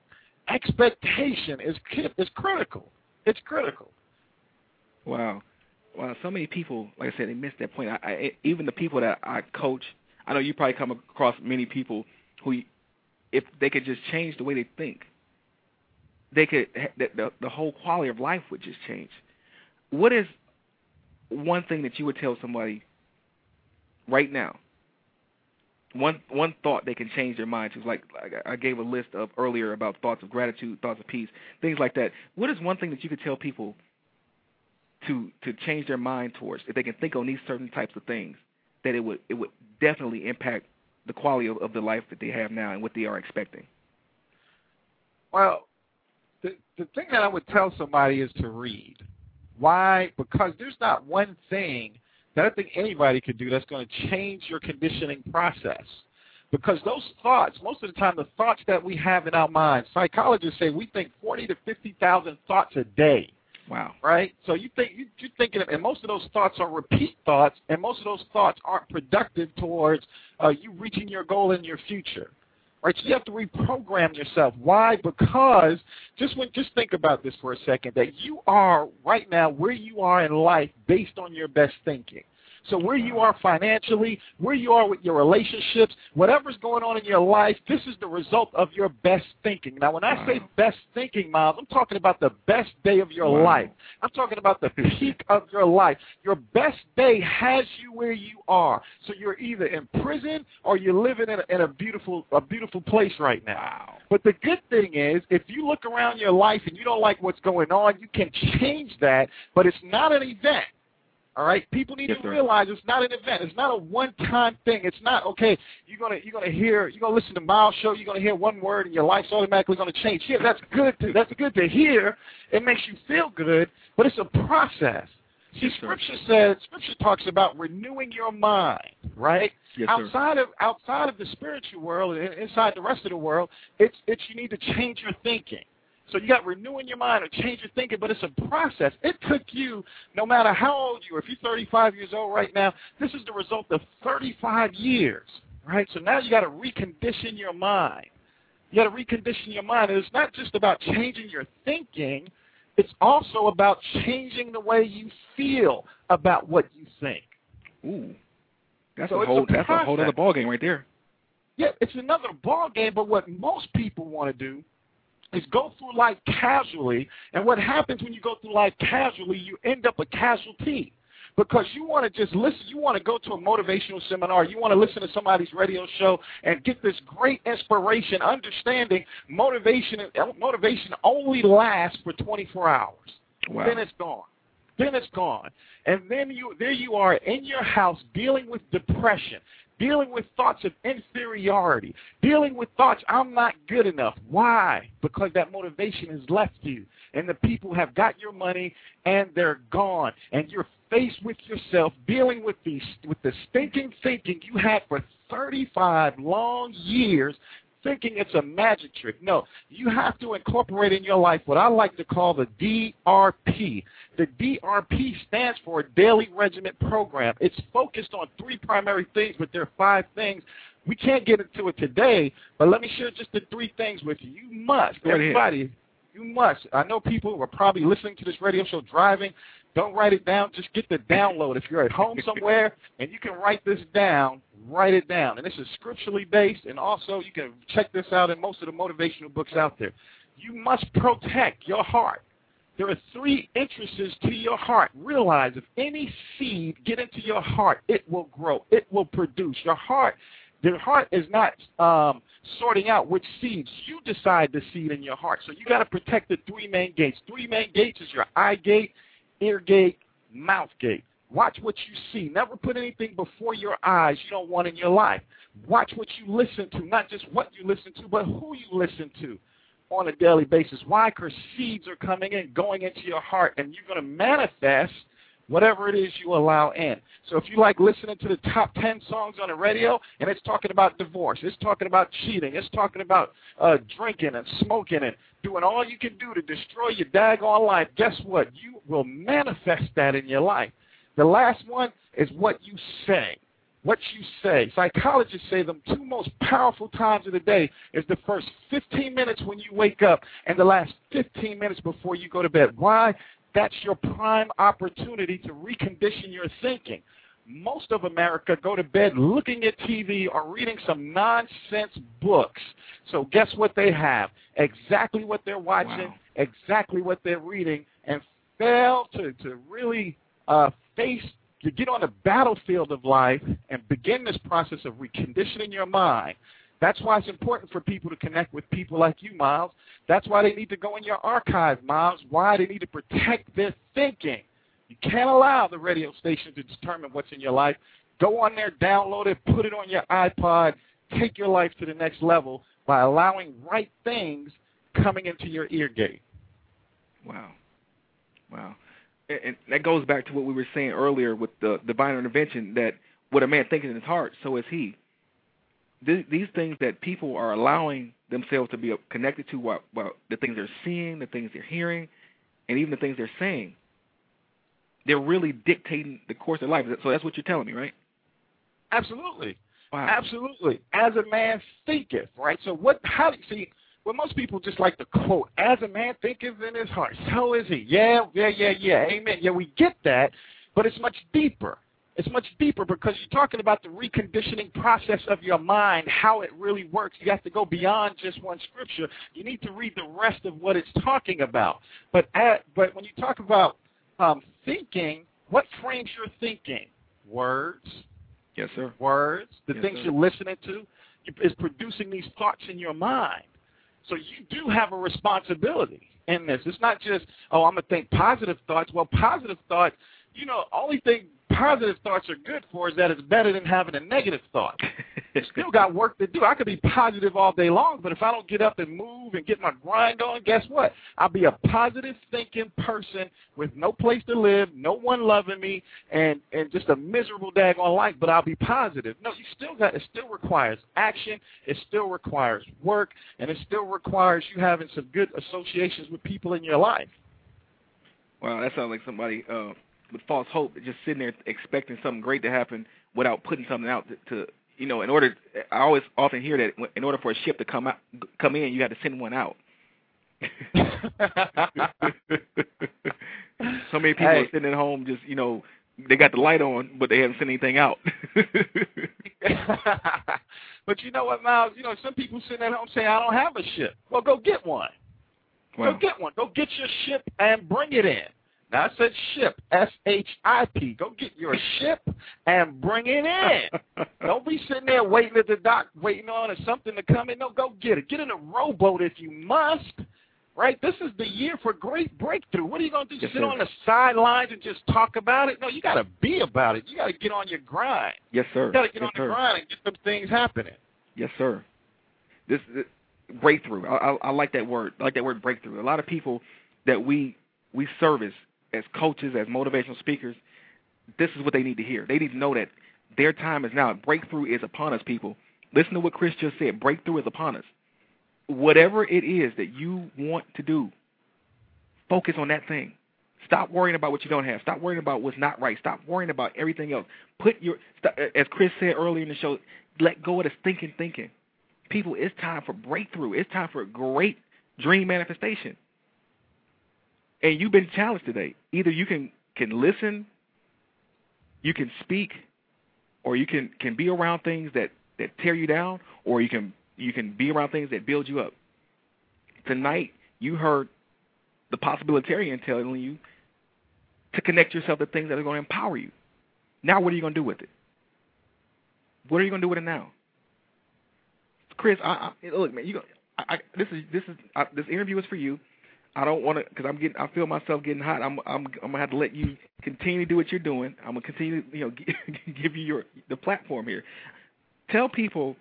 Expectation is is critical. It's critical. Wow. Wow. So many people, like I said, they miss that point. I, I, even the people that I coach, I know you probably come across many people who, if they could just change the way they think, they could the the whole quality of life would just change. What is one thing that you would tell somebody right now? One one thought they can change their mind to, like, like I gave a list of earlier about thoughts of gratitude, thoughts of peace, things like that. What is one thing that you could tell people to to change their mind towards if they can think on these certain types of things that it would it would definitely impact the quality of, of the life that they have now and what they are expecting. Well, the the thing that I would tell somebody is to read. Why? Because there's not one thing that I think anybody could do that's going to change your conditioning process. Because those thoughts, most of the time, the thoughts that we have in our minds, psychologists say we think 40 to 50,000 thoughts a day. Wow. right? So you think you, you're thinking, of, and most of those thoughts are repeat thoughts, and most of those thoughts aren't productive towards uh, you reaching your goal in your future, right? So you have to reprogram yourself. Why? Because just when just think about this for a second, that you are right now where you are in life based on your best thinking. So where you are financially, where you are with your relationships, whatever's going on in your life, this is the result of your best thinking. Now, when I say best thinking, Myles, I'm talking about the best day of your life. I'm talking about the peak of your life. Your best day has you where you are. So you're either in prison or you're living in a, in a beautiful a beautiful place right now. But the good thing is, if you look around your life and you don't like what's going on, you can change that, but it's not an event. All right, people need Yes, to sir. realize it's not an event. It's not a one-time thing. It's not okay. You're gonna you're gonna hear you're gonna listen to Myles' show. You're gonna hear one word and your life's automatically gonna change. Yeah, that's good. To, that's good to hear. It makes you feel good, but it's a process. See, Yes, sir. Scripture says Scripture talks about renewing your mind, right? Yes, sir. outside of outside of the spiritual world and inside the rest of the world, it's it's you need to change your thinking. So you got renewing your mind or change your thinking, but it's a process. It took you, no matter how old you are, if you're 35 years old right now, this is the result of 35 years, right? So now you got to recondition your mind. You got to recondition your mind. And it's not just about changing your thinking. It's also about changing the way you feel about what you think. Ooh, that's So a whole a that's a whole other ball game right there. Yeah, it's another ball game, but what most people want to do is go through life casually, and what happens when you go through life casually, you end up a casualty. Because you want to just listen, you want to go to a motivational seminar, you want to listen to somebody's radio show and get this great inspiration, understanding motivation motivation only lasts for 24 hours. Wow. Then it's gone. Then it's gone. And then you there you are in your house dealing with depression, dealing with thoughts of inferiority, dealing with thoughts I'm not good enough. Why? Because that motivation has left you. And the people have got your money and they're gone. And you're faced with yourself dealing with these with the stinking thinking you had for 35 long years thinking it's a magic trick. No, you have to incorporate in your life what I like to call the DRP. The DRP stands for Daily Regiment Program. It's focused on three primary things, but there are five things. We can't get into it today, but let me share just the three things with you. You must, everybody, you must. I know people who are probably listening to this radio show driving. Don't write it down. Just get the download. If you're at home somewhere and you can write this down, write it down. And this is scripturally based, and also you can check this out in most of the motivational books out there. You must protect your heart. There are three entrances to your heart. Realize if any seed get into your heart, it will grow. It will produce. Your heart, your heart is not um, sorting out which seeds. You decide the seed in your heart. So you got to protect the three main gates. Three main gates is your eye gate, ear gate, mouth gate. Watch what you see. Never put anything before your eyes you don't want in your life. Watch what you listen to, not just what you listen to, but who you listen to on a daily basis. Why? Because seeds are coming in, going into your heart, and you're going to manifest whatever it is you allow in. So if you like listening to the top 10 songs on the radio, and it's talking about divorce, it's talking about cheating, it's talking about uh, drinking and smoking and doing all you can do to destroy your daggone life, guess what? You will manifest that in your life. The last one is what you say. What you say. Psychologists say the two most powerful times of the day is the first 15 minutes when you wake up and the last 15 minutes before you go to bed. Why? That's your prime opportunity to recondition your thinking. Most of America go to bed looking at TV or reading some nonsense books. So guess what they have? Exactly what they're watching, Wow. exactly what they're reading, and fail to, to really uh, face, to get on the battlefield of life and begin this process of reconditioning your mind. That's why it's important for people to connect with people like you, Myles. That's why they need to go in your archive, Myles. Why they need to protect their thinking. You can't allow the radio station to determine what's in your life. Go on there, download it, put it on your iPod, take your life to the next level by allowing right things coming into your ear gate. Wow. Wow. And, and that goes back to what we were saying earlier with the divine intervention that what a man thinks in his heart, so is he. Th- these things that people are allowing themselves to be uh, connected to, what, what the things they're seeing, the things they're hearing, and even the things they're saying, they're really dictating the course of life. So that's what you're telling me, right? Absolutely. Wow. Absolutely. As a man thinketh, right? So what how do you see well most people just like to quote, as a man thinketh in his heart, so is he. Yeah, yeah, yeah, yeah. Amen. Yeah, we get that, but it's much deeper. It's much deeper because you're talking about the reconditioning process of your mind, how it really works. You have to go beyond just one scripture. You need to read the rest of what it's talking about. But at, but when you talk about um, thinking, what frames your thinking? Words, Yes, sir. words, the Yes, things sir. you're listening to, is producing these thoughts in your mind. So you do have a responsibility in this. It's not just, oh, I'm going to think positive thoughts. Well, positive thoughts, you know, only thing positive thoughts are good for is that it's better than having a negative thought. It's still got work to do. I could be positive all day long, but if I don't get up and move and get my grind on, guess what? I'll be a positive thinking person with no place to live, no one loving me, and and just a miserable daggone life. But I'll be positive. No, you still got. It still requires action. It still requires work, and it still requires you having some good associations with people in your life. Wow, that sounds like somebody uh, with false hope, just sitting there expecting something great to happen without putting something out to, to you know, in order. I always often hear that in order for a ship to come out, come in, you have to send one out. so many people Hey. are sitting at home, just you know, they got the light on, but they haven't sent anything out. but you know what, Myles? You know, some people sitting at home saying, I don't have a ship. Well, go get one. Wow. Go get one. Go get your ship and bring it in. Now, I said ship, S-H-I-P. Go get your ship and bring it in. Don't be sitting there waiting at the dock, waiting on something to come in. No, go get it. Get in a rowboat if you must. Right? This is the year for great breakthrough. What are you going to do? Yes, Sit sir. on the sidelines and just talk about it? No, you got to be about it. You got to get on your grind. yes, sir. You got to get yes, on sir. the grind and get some things happening. Yes, sir. This, this breakthrough. I, I, I like that word. I like that word breakthrough. A lot of people that we we service as coaches, as motivational speakers, this is what they need to hear. They need to know that their time is now. Breakthrough is upon us, people. Listen to what Chris just said. Breakthrough is upon us. Whatever it is that you want to do, focus on that thing. Stop worrying about what you don't have. Stop worrying about what's not right. Stop worrying about everything else. Put your, as Chris said earlier in the show, let go of the stinking thinking. People, it's time for breakthrough. It's time for great dream manifestation. And you've been challenged today. Either you can can listen, you can speak, or you can can be around things that that tear you down, or you can you can be around things that build you up. Tonight, you heard the possibilitarian telling you to connect yourself to things that are going to empower you. Now, what are you going to do with it? What are you going to do with it now? Chris, I, I look, man. You, I, this is this is this interview is for you. I don't want to because I'm getting. I feel myself getting hot. I'm I'm I'm gonna have to let you continue to do what you're doing. I'm gonna continue, you know, give you your the platform here. Tell people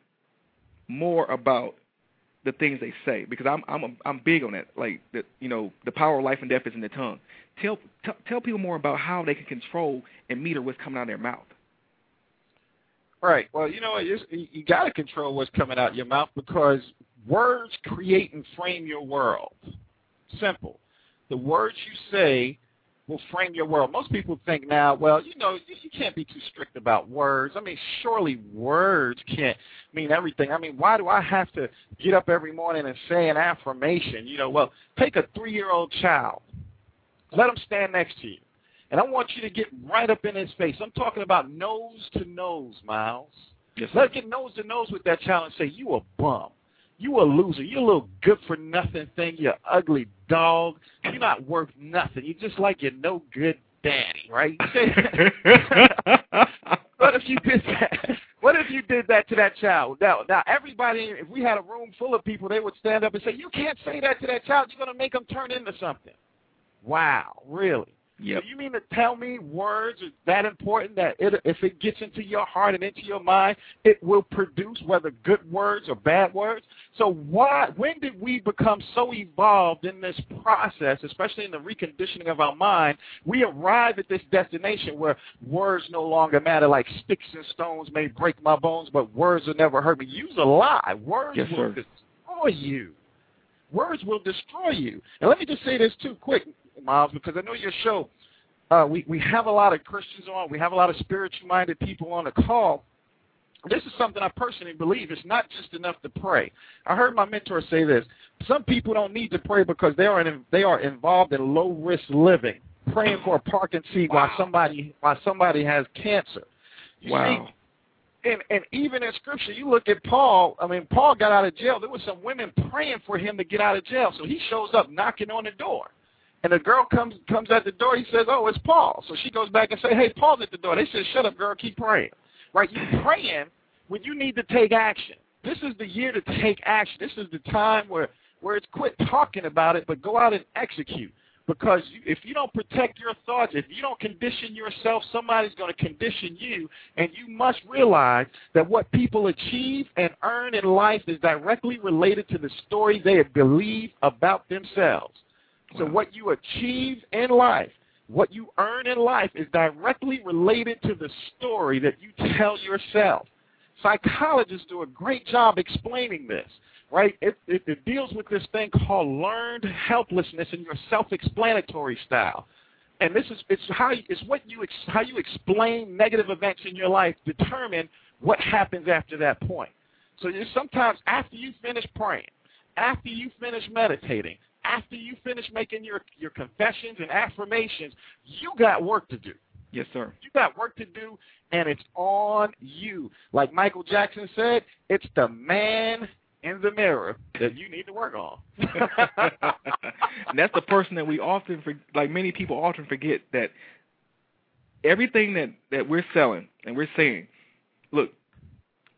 more about the things they say because I'm I'm I'm big on that. Like that, you know, the power of life and death is in the tongue. Tell t- tell people more about how they can control and meter what's coming out of their mouth. Right. Well, you know? You, you got to control what's coming out of your mouth because words create and frame your world. Simple. The words you say will frame your world. Most people think now, well, you know, you, can't be too strict about words. I mean, surely words can't mean everything. I mean, why do I have to get up every morning and say an affirmation? You know, well, take a three-year-old child. Let him stand next to you. And I want you to get right up in his face. I'm talking about nose to nose, Myles. Yes, Let's get nose to nose with that child and say, you a bum. You a loser. You a little good for nothing thing. You ugly dog. You're not worth nothing. You just like your no good daddy, right? what if you did that? What if you did that to that child? Now, now everybody, if we had a room full of people, they would stand up and say, "You can't say that to that child. You're going to make them turn into something." Wow, really? Yep. So you mean to tell me words are that important that it, if it gets into your heart and into your mind, it will produce whether good words or bad words? So why, when did we become so evolved in this process, especially in the reconditioning of our mind, we arrive at this destination where words no longer matter, like sticks and stones may break my bones, but words will never hurt me. Use a lie. Words Yes, will sir. destroy you. Words will destroy you. And let me just say this too quick, Myles, because I know your show, uh, we, we have a lot of Christians on, we have a lot of spiritual-minded people on the call. This is something I personally believe. It's not just enough to pray. I heard my mentor say this. Some people don't need to pray because they are in, they are involved in low-risk living, praying for a parking seat while somebody while somebody has cancer. You Wow. See, and and even in scripture, you look at Paul. I mean, Paul got out of jail. There were some women praying for him to get out of jail. So he shows up knocking on the door, and the girl comes comes at the door. He says, "Oh, it's Paul." So she goes back and say, "Hey, Paul's at the door." They said, "Shut up, girl. Keep praying." Right? You praying when you need to take action. This is the year to take action. This is the time where where it's quit talking about it, but go out and execute. Because if you don't protect your thoughts, if you don't condition yourself, somebody's going to condition you. And you must realize that what people achieve and earn in life is directly related to the story they believe about themselves. So Wow. what you achieve in life, what you earn in life is directly related to the story that you tell yourself. Psychologists do a great job explaining this, right? It, it, it deals with this thing called learned helplessness in your self-explanatory style. And this is it's how you, it's what you ex, how you explain negative events in your life determine what happens after that point. So you sometimes after you finish praying, after you finish meditating, after you finish making your your confessions and affirmations, you got work to do. Yes, sir. You got work to do, and it's on you. Like Michael Jackson said, it's the man in the mirror that you need to work on. and that's the person that we often, for, like many people, often forget that everything that that we're selling and we're saying, look,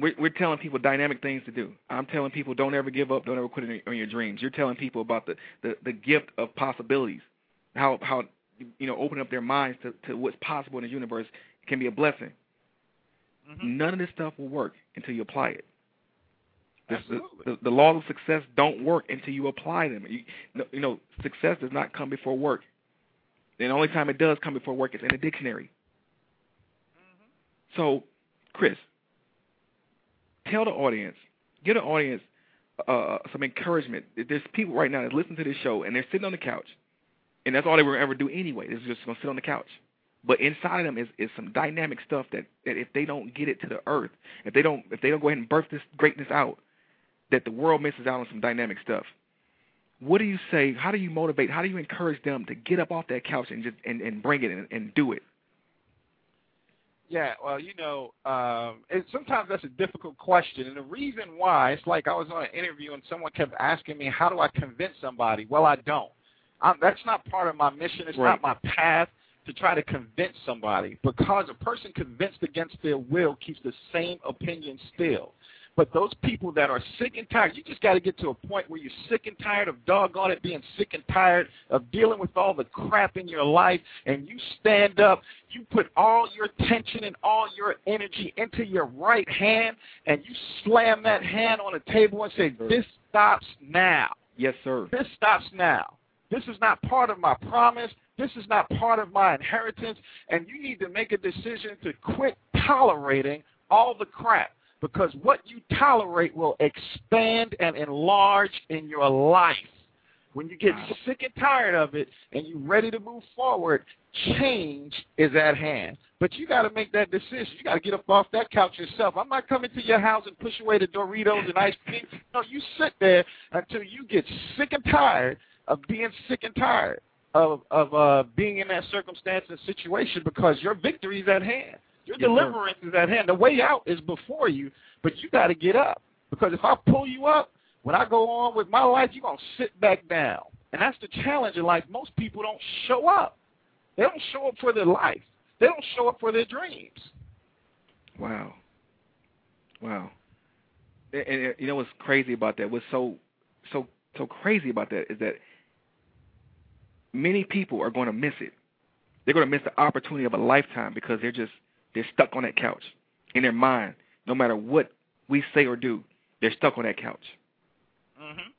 we're we're telling people dynamic things to do. I'm telling people don't ever give up, don't ever quit on your, your dreams. You're telling people about the, the the gift of possibilities, how how you know opening up their minds to to what's possible in the universe can be a blessing. Mhm. None of this stuff will work until you apply it. The, the, the laws of success don't work until you apply them. You, you know, success does not come before work. And the only time it does come before work is in a dictionary. So, Chris, tell the audience, get an audience uh, some encouragement. There's people right now that listen to this show and they're sitting on the couch, and that's all they will ever do anyway. They're just gonna sit on the couch. But inside of them is, is some dynamic stuff that, that if they don't get it to the earth, if they don't if they don't go ahead and birth this greatness out, that the world misses out on some dynamic stuff. What do you say? How do you motivate? How do you encourage them to get up off that couch and just and, and bring it and, and do it? Yeah, well, you know, um, it, sometimes that's a difficult question, and the reason why it's like I was on an interview and someone kept asking me, "How do I convince somebody?" Well, I don't. I'm, that's not part of my mission. It's Right. not my path to try to convince somebody because a person convinced against their will keeps the same opinion still. But those people that are sick and tired, you just got to get to a point where you're sick and tired of doggone it being sick and tired of dealing with all the crap in your life, and you stand up, you put all your tension and all your energy into your right hand, and you slam that hand on the table and say, This stops now. Yes, sir. This stops now. This is not part of my promise. This is not part of my inheritance. And you need to make a decision to quit tolerating all the crap because what you tolerate will expand and enlarge in your life. When you get sick and tired of it and you're ready to move forward, change is at hand. But you got to make that decision. You got to get up off that couch yourself. I'm not coming to your house and push away the Doritos and ice cream. No, you sit there until you get sick and tired of being sick and tired of of uh, being in that circumstance and situation because your victory is at hand. Your Yes, sir. deliverance is at hand. The way out is before you, but you got to get up because if I pull you up, when I go on with my life, you're gonna sit back down, and that's the challenge in life. Most people don't show up. They don't show up for their life. They don't show up for their dreams. Wow. Wow. And, and you know what's crazy about that? What's so so so crazy about that is that many people are going to miss it. They're going to miss the opportunity of a lifetime because they're just they're stuck on that couch in their mind. No matter what we say or do, they're stuck on that couch. Mm-hmm.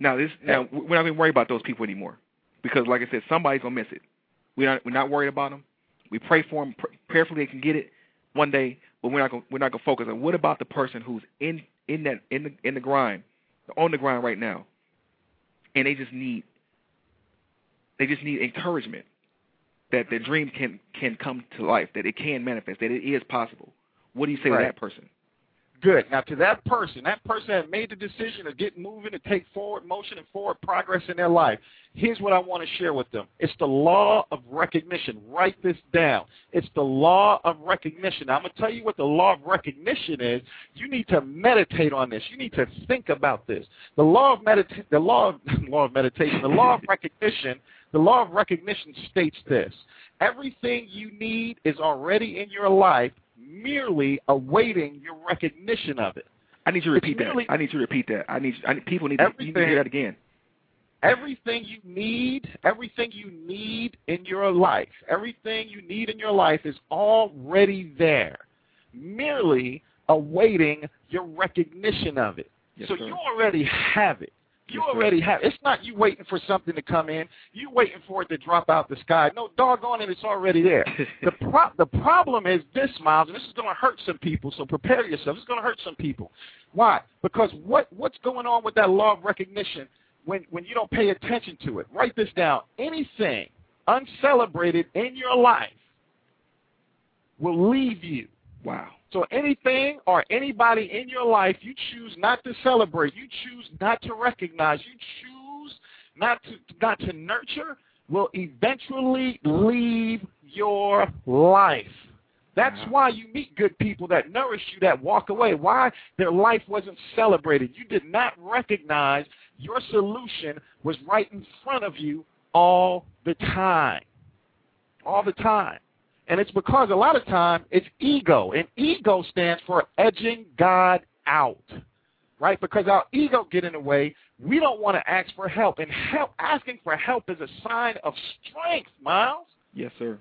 Now this now we're not going to worry about those people anymore because, like I said, somebody's going to miss it. We're not we're not worried about them. We pray for them, pr- prayerfully they can get it one day, but we're not gonna, we're not going to focus on what about the person who's in in that in the in the grind, on the grind right now, and they just need they just need encouragement that their dream can can come to life, that it can manifest, that it is possible. What do you say Right. to that person? Good. Now, to that person, that person that made the decision to get moving and take forward motion and forward progress in their life, here's what I want to share with them. It's the law of recognition. Write this down. It's the law of recognition. Now, I'm going to tell you what the law of recognition is. You need to meditate on this. You need to think about this. The law of medita- the law of, law of meditation, the law of recognition, the law of recognition states this. Everything you need is already in your life, merely awaiting your recognition of it. I need you to repeat that. I need you to repeat that. I need, I need people need to, need to hear that again. Everything you need, everything you need in your life, everything you need in your life is already there, merely awaiting your recognition of it. Yes, so sir. you already have it. You already have. It's not you waiting for something to come in. You waiting for it to drop out the sky. No, doggone it, it's already there. the pro- the problem is this, Myles, and this is going to hurt some people. So prepare yourself. It's going to hurt some people. Why? Because what what's going on with that law of recognition when when you don't pay attention to it? Write this down. Anything uncelebrated in your life will leave you. Wow. So anything or anybody in your life you choose not to celebrate, you choose not to recognize, you choose not to not to nurture, will eventually leave your life. That's Wow. why you meet good people that nourish you, that walk away. Why their life wasn't celebrated. You did not recognize your solution was right in front of you all the time. All the time. And it's because a lot of time it's ego, and ego stands for edging God out, right? Because our ego get in the way. We don't want to ask for help, and help asking for help is a sign of strength, Myles. Yes, sir.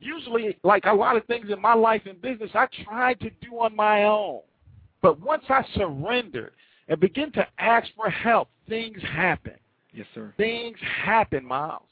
Usually, like a lot of things in my life and business, I tried to do on my own. But once I surrendered and begin to ask for help, things happen. Yes, sir. Things happen, Myles.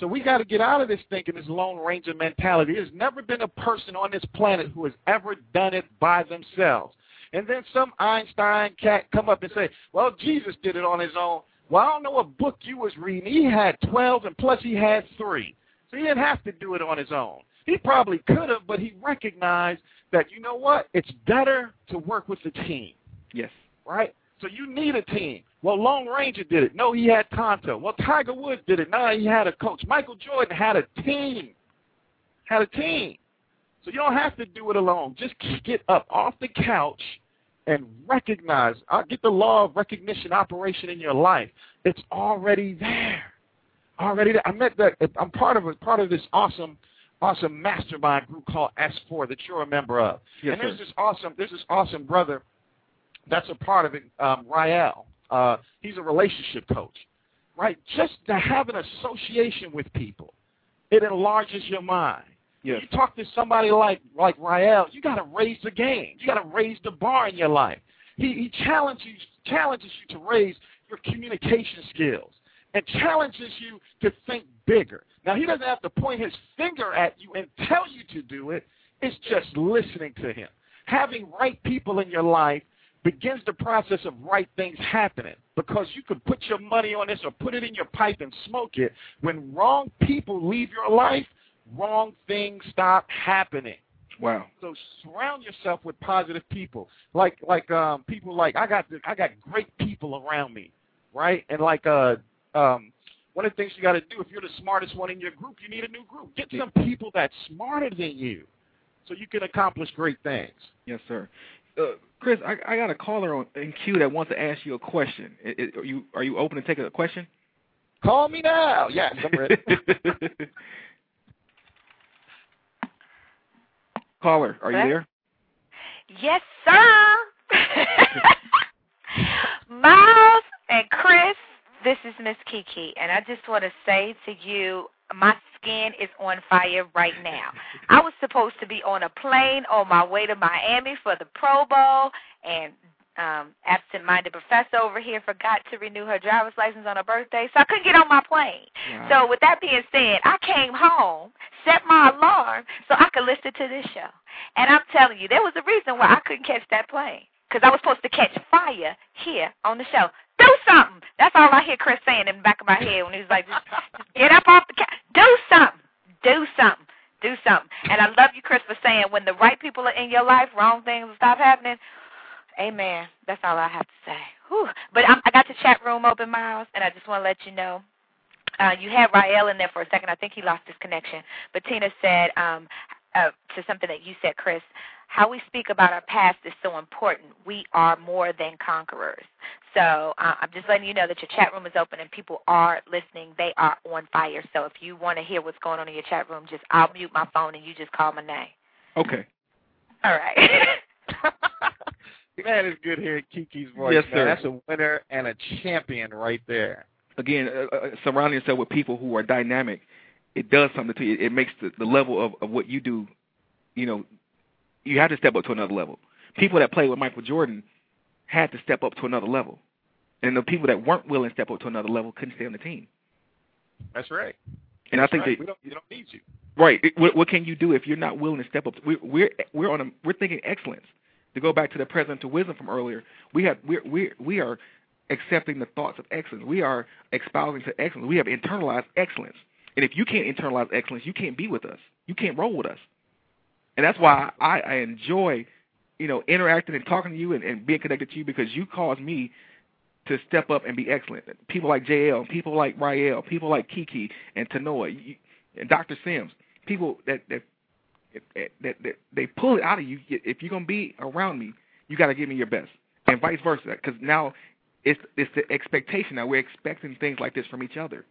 So we got to get out of this thinking, this Lone Ranger mentality. There's never been a person on this planet who has ever done it by themselves. And then some Einstein cat come up and say, well, Jesus did it on his own. Well, I don't know what book you was reading. He had 12, and plus he had three. So he didn't have to do it on his own. He probably could have, but he recognized that, you know what, it's better to work with a team Yes. right? So you need a team. Well, Lone Ranger did it. No, he had Tonto. Well, Tiger Woods did it. No, he had a coach. Michael Jordan had a team. Had a team. So you don't have to do it alone. Just get up off the couch and recognize. Get the law of recognition operation in your life. It's already there. Already there. I met that. I'm part of a part of this awesome, awesome mastermind group called S4 that you're a member of. Yes, and there's sir. this awesome. There's this awesome brother that's a part of it, um, Rael. Uh, he's a relationship coach, right? Just to have an association with people, it enlarges your mind. Yes. You talk to somebody like like Rael, you got to raise the game. You got to raise the bar in your life. He, he challenges challenges you to raise your communication skills and challenges you to think bigger. Now he doesn't have to point his finger at you and tell you to do it. It's just listening to him. Having right people in your life begins the process of right things happening because you could put your money on this or put it in your pipe and smoke it. When wrong people leave your life, wrong things stop happening. Wow. So surround yourself with positive people, like like um, people like I got I got great people around me, right? And like uh um, one of the things you got to do if you're the smartest one in your group, you need a new group. Get some people that's smarter than you, so you can accomplish great things. Yes, sir. Uh, Chris, I, I got a caller on in queue that wants to ask you a question. I- I- are you are you open to take a question? Call me now. Yes, I'm ready. caller, are you there? Yes, sir. Miles and Chris, this is Miss Kiki, and I just want to say to you, my skin is on fire right now. I was supposed to be on a plane on my way to Miami for the Pro Bowl, and um absent-minded professor over here forgot to renew her driver's license on her birthday, so I couldn't get on my plane. Wow. So with that being said, I came home, set my alarm so I could listen to this show. And I'm telling you, there was a reason why I couldn't catch that plane. Because I was supposed to catch fire here on the show. Something. That's all I hear Chris saying in the back of my head when he's like, just, just get up off the couch. Do something. Do something. Do something. And I love you, Chris, for saying when the right people are in your life, wrong things will stop happening. Amen. That's all I have to say. Whew. But I'm, I got the chat room open, Myles, and I just want to let you know. Uh, you had Rael in there for a second. I think he lost his connection. But Tina said um, uh, to something that you said, Chris, how we speak about our past is so important. We are more than conquerors. So uh, I'm just letting you know that your chat room is open and people are listening. They are on fire. So if you want to hear what's going on in your chat room, just I'll mute my phone and you just call my name. Okay. All right. Man, it's good hearing Kiki's voice. Yes, man. sir. That's a winner and a champion right there. again, uh, uh, surrounding yourself with people who are dynamic, it does something to you. It makes the, the level of, of what you do, you know, you have to step up to another level. People that played with Michael Jordan had to step up to another level, and the people that weren't willing to step up to another level couldn't stay on the team. That's right. And That's I think right. that we don't, we don't need you. Right. What, what can you do if you're not willing to step up? We're we're we're on a we're thinking excellence. To go back to the president to wisdom from earlier, we have we're we we are accepting the thoughts of excellence. We are espousing to excellence. We have internalized excellence. And if you can't internalize excellence, you can't be with us. You can't roll with us. And that's why I, I enjoy, you know, interacting and talking to you and, and being connected to you because you cause me to step up and be excellent. People like JL, people like Rael, people like Kiki and Tanoa, you, and Dr. Sims, people that that that, that they pull it out of you. If you're gonna be around me, you got to give me your best, and vice versa. Because now it's it's the expectation. Now we're expecting things like this from each other.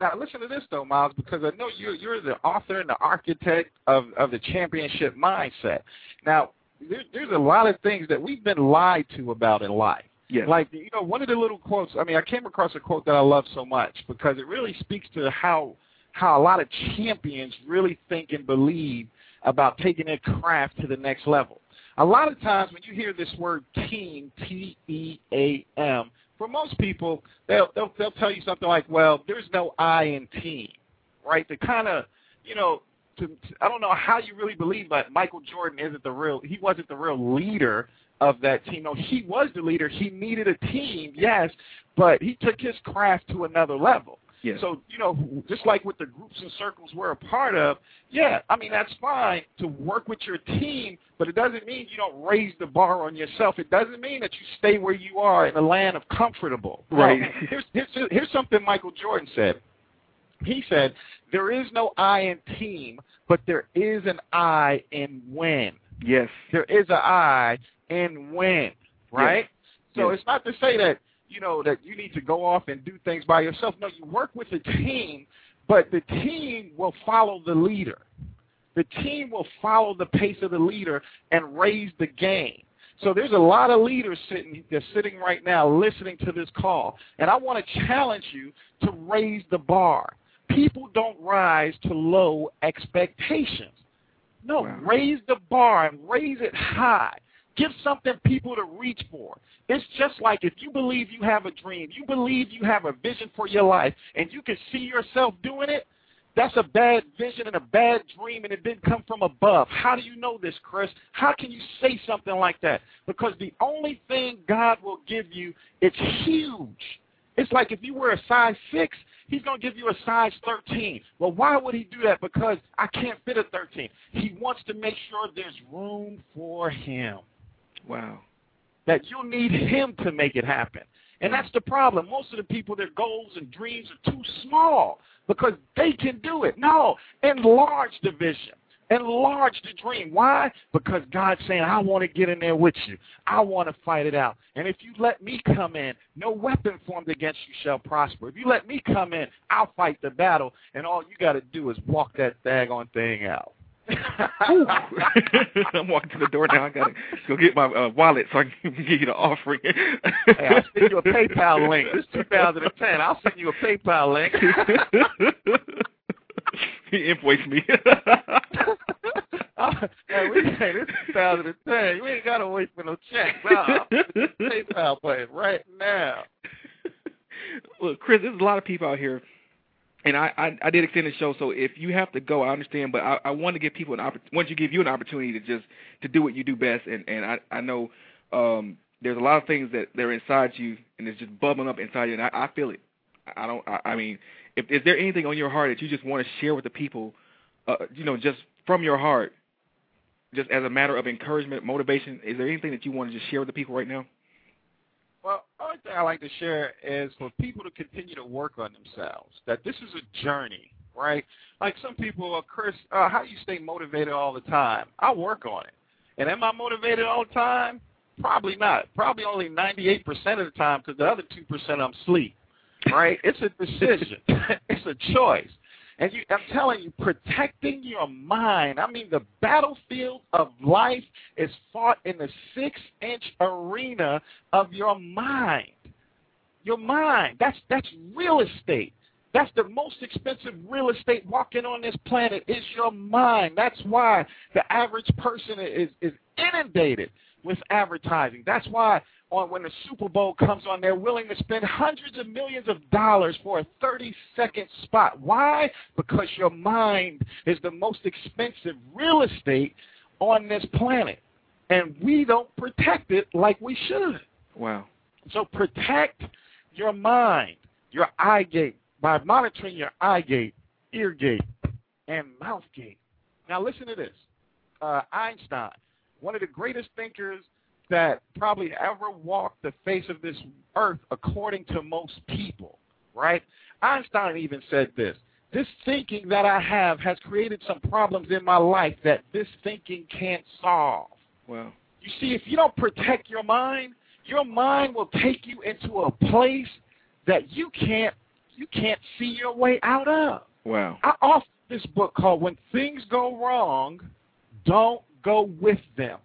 Now listen to this though, Myles, because I know you're you're the author and the architect of of the championship mindset. Now there, there's a lot of things that we've been lied to about in life. Yes. Like you know, one of the little quotes. I mean, I came across a quote that I love so much because it really speaks to how how a lot of champions really think and believe about taking their craft to the next level. A lot of times when you hear this word team, T E A M, for most people, they'll they'll they'll tell you something like, "Well, there's no I in team," right? To kind of, you know, to, to I don't know how you really believe that Michael Jordan isn't the real he wasn't the real leader of that team. No, he was the leader. He needed a team, yes, but he took his craft to another level. Yes. So, you know, just like with the groups and circles we're a part of, yeah, I mean, that's fine to work with your team, but it doesn't mean you don't raise the bar on yourself. It doesn't mean that you stay where you are in the land of comfortable. Right. No, here's, here's, here's something Michael Jordan said. He said, there is no I in team, but there is an I in win. Yes. There is an I in win, right? So Yes. it's not to say that you know that you need to go off and do things by yourself. No, you work with a team, but the team will follow the leader. The team will follow the pace of the leader and raise the game. So there's a lot of leaders sitting that's sitting right now listening to this call, and I want to challenge you to raise the bar. People don't rise to low expectations. No, Wow. raise the bar and raise it high. Give something people to reach for. It's just like if you believe you have a dream, you believe you have a vision for your life, and you can see yourself doing it, that's a bad vision and a bad dream, and it didn't come from above. How do you know this, Chris? How can you say something like that? Because the only thing God will give you, it's huge. It's like if you were a size 6, he's going to give you a size 13. Well, why would he do that? Because I can't fit a 13. He wants to make sure there's room for him Wow. that you'll need him to make it happen. And that's the problem. Most of the people, their goals and dreams are too small because they can do it. No, enlarge the vision. Enlarge the dream. Why? Because God's saying, I want to get in there with you. I want to fight it out. And if you let me come in, no weapon formed against you shall prosper. If you let me come in, I'll fight the battle. And all you got to do is walk that daggone thing out. I'm walking to the door now. I gotta go get my uh, wallet so I can give you the offering. Hey, I'll send you a PayPal link. This is 2010. I'll send you a PayPal link. he invoiced me. Oh, hey, we, hey, this is 2010. You ain't got to wait for no check. No, I'll send you a PayPal pay right now. Look, Chris, there's a lot of people out here, and I, I I did extend the show. So if you have to go, I understand. But I, I want to give people an opportunity. Want to give you an opportunity to just to do what you do best. And and I I know um there's a lot of things that they're inside you, and it's just bubbling up inside you, and I, I feel it. I don't. I, I mean, if is there anything on your heart that you just want to share with the people, uh, you know, just from your heart, just as a matter of encouragement, motivation? Is there anything that you want to just share with the people right now? Only thing I like to share is for people to continue to work on themselves. That this is a journey, right? Like some people, uh, Chris, uh, how do you stay motivated all the time? I work on it. And am I motivated all the time? Probably not. Probably only 98% of the time because the other 2% I'm asleep, right? it's a decision. it's a choice. And you, I'm telling you, protecting your mind. I mean, the battlefield of life is fought in the six-inch arena of your mind. Your mind. That's that's real estate. That's the most expensive real estate walking on this planet is your mind. That's why the average person is is inundated with advertising. That's why on when the Super Bowl comes on, they're willing to spend hundreds of millions of dollars for a 30 second spot. Why? Because your mind is the most expensive real estate on this planet. And we don't protect it like we should. Wow. So protect your mind, your eye gate, by monitoring your eye gate, ear gate, and mouth gate. Now listen to this. Uh, Einstein, one of the greatest thinkers that probably ever walked the face of this earth according to most people, right? Einstein even said this. This thinking that I have has created some problems in my life that this thinking can't solve. Wow. You see, if you don't protect your mind, your mind will take you into a place that you can't you can't see your way out of. Wow. I offer this book called When Things Go Wrong, Don't Go With Them.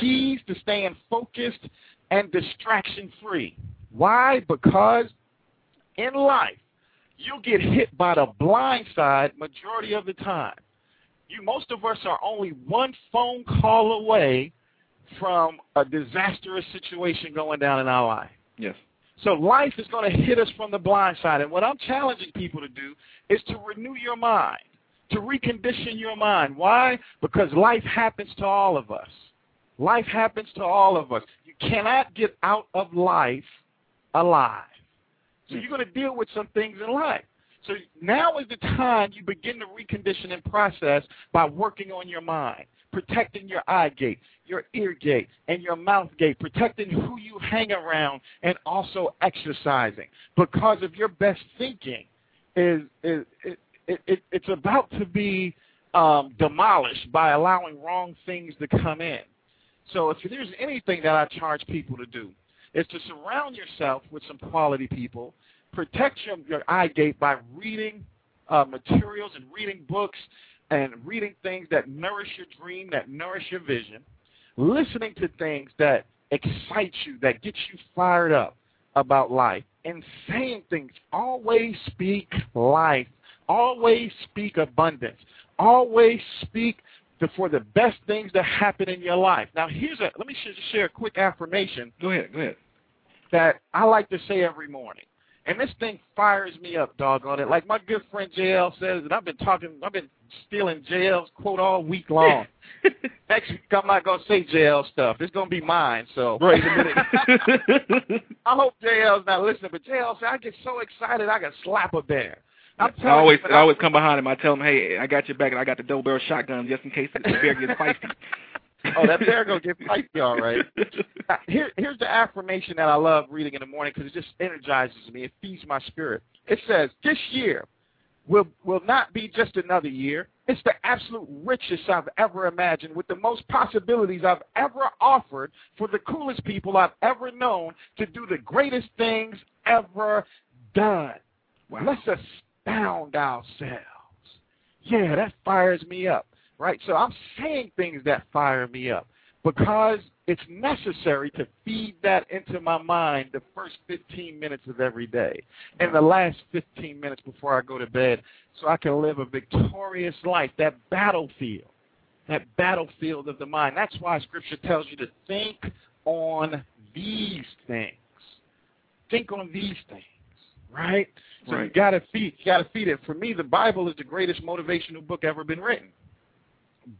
Keys to staying focused and distraction free. Why? Because in life, you'll get hit by the blind side majority of the time. You most of us are only one phone call away from a disastrous situation going down in our life. Yes. So life is going to hit us from the blind side. And what I'm challenging people to do is to renew your mind, to recondition your mind. Why? Because life happens to all of us. Life happens to all of us. You cannot get out of life alive. So you're going to deal with some things in life. So now is the time you begin to recondition and process by working on your mind, protecting your eye gate, your ear gate, and your mouth gate, protecting who you hang around, and also exercising. Because of your best thinking is is it, it, it, it's about to be um, demolished by allowing wrong things to come in. So if there's anything that I charge people to do, is to surround yourself with some quality people, protect your, your eye gate by reading uh, materials and reading books and reading things that nourish your dream, that nourish your vision, listening to things that excite you, that get you fired up about life, and saying things. Always speak life. Always speak abundance. Always speak the, for the best things to happen in your life. Now, here's a let me just share a quick affirmation Go ahead. Go ahead. that I like to say every morning. And this thing fires me up, doggone it. Like my good friend JL says, and I've been talking, I've been stealing JL's quote all week long. Next week, I'm not going to say JL stuff. It's going to be mine. So wait a minute. I hope JL's not listening, but JL said, I get so excited I can slap a bear. I'm I always you, I always come behind him. I tell him, hey, I got your back, and I got the double barrel shotgun just in case the bear gets feisty. Oh, that bear gonna get feisty, all right. Here, here's the affirmation that I love reading in the morning because it just energizes me. It feeds my spirit. It says, "This year will will not be just another year. It's the absolute richest I've ever imagined, with the most possibilities I've ever offered for the coolest people I've ever known to do the greatest things ever done. Wow. Let's astound ourselves. Yeah, that fires me up, right? So I'm saying things that fire me up because it's necessary to feed that into my mind the first 15 minutes of every day and the last 15 minutes before I go to bed so I can live a victorious life, that battlefield, that battlefield of the mind. That's why Scripture tells you to think on these things. Think on these things, right? So you gotta feed, you gotta feed it. For me, the Bible is the greatest motivational book ever been written.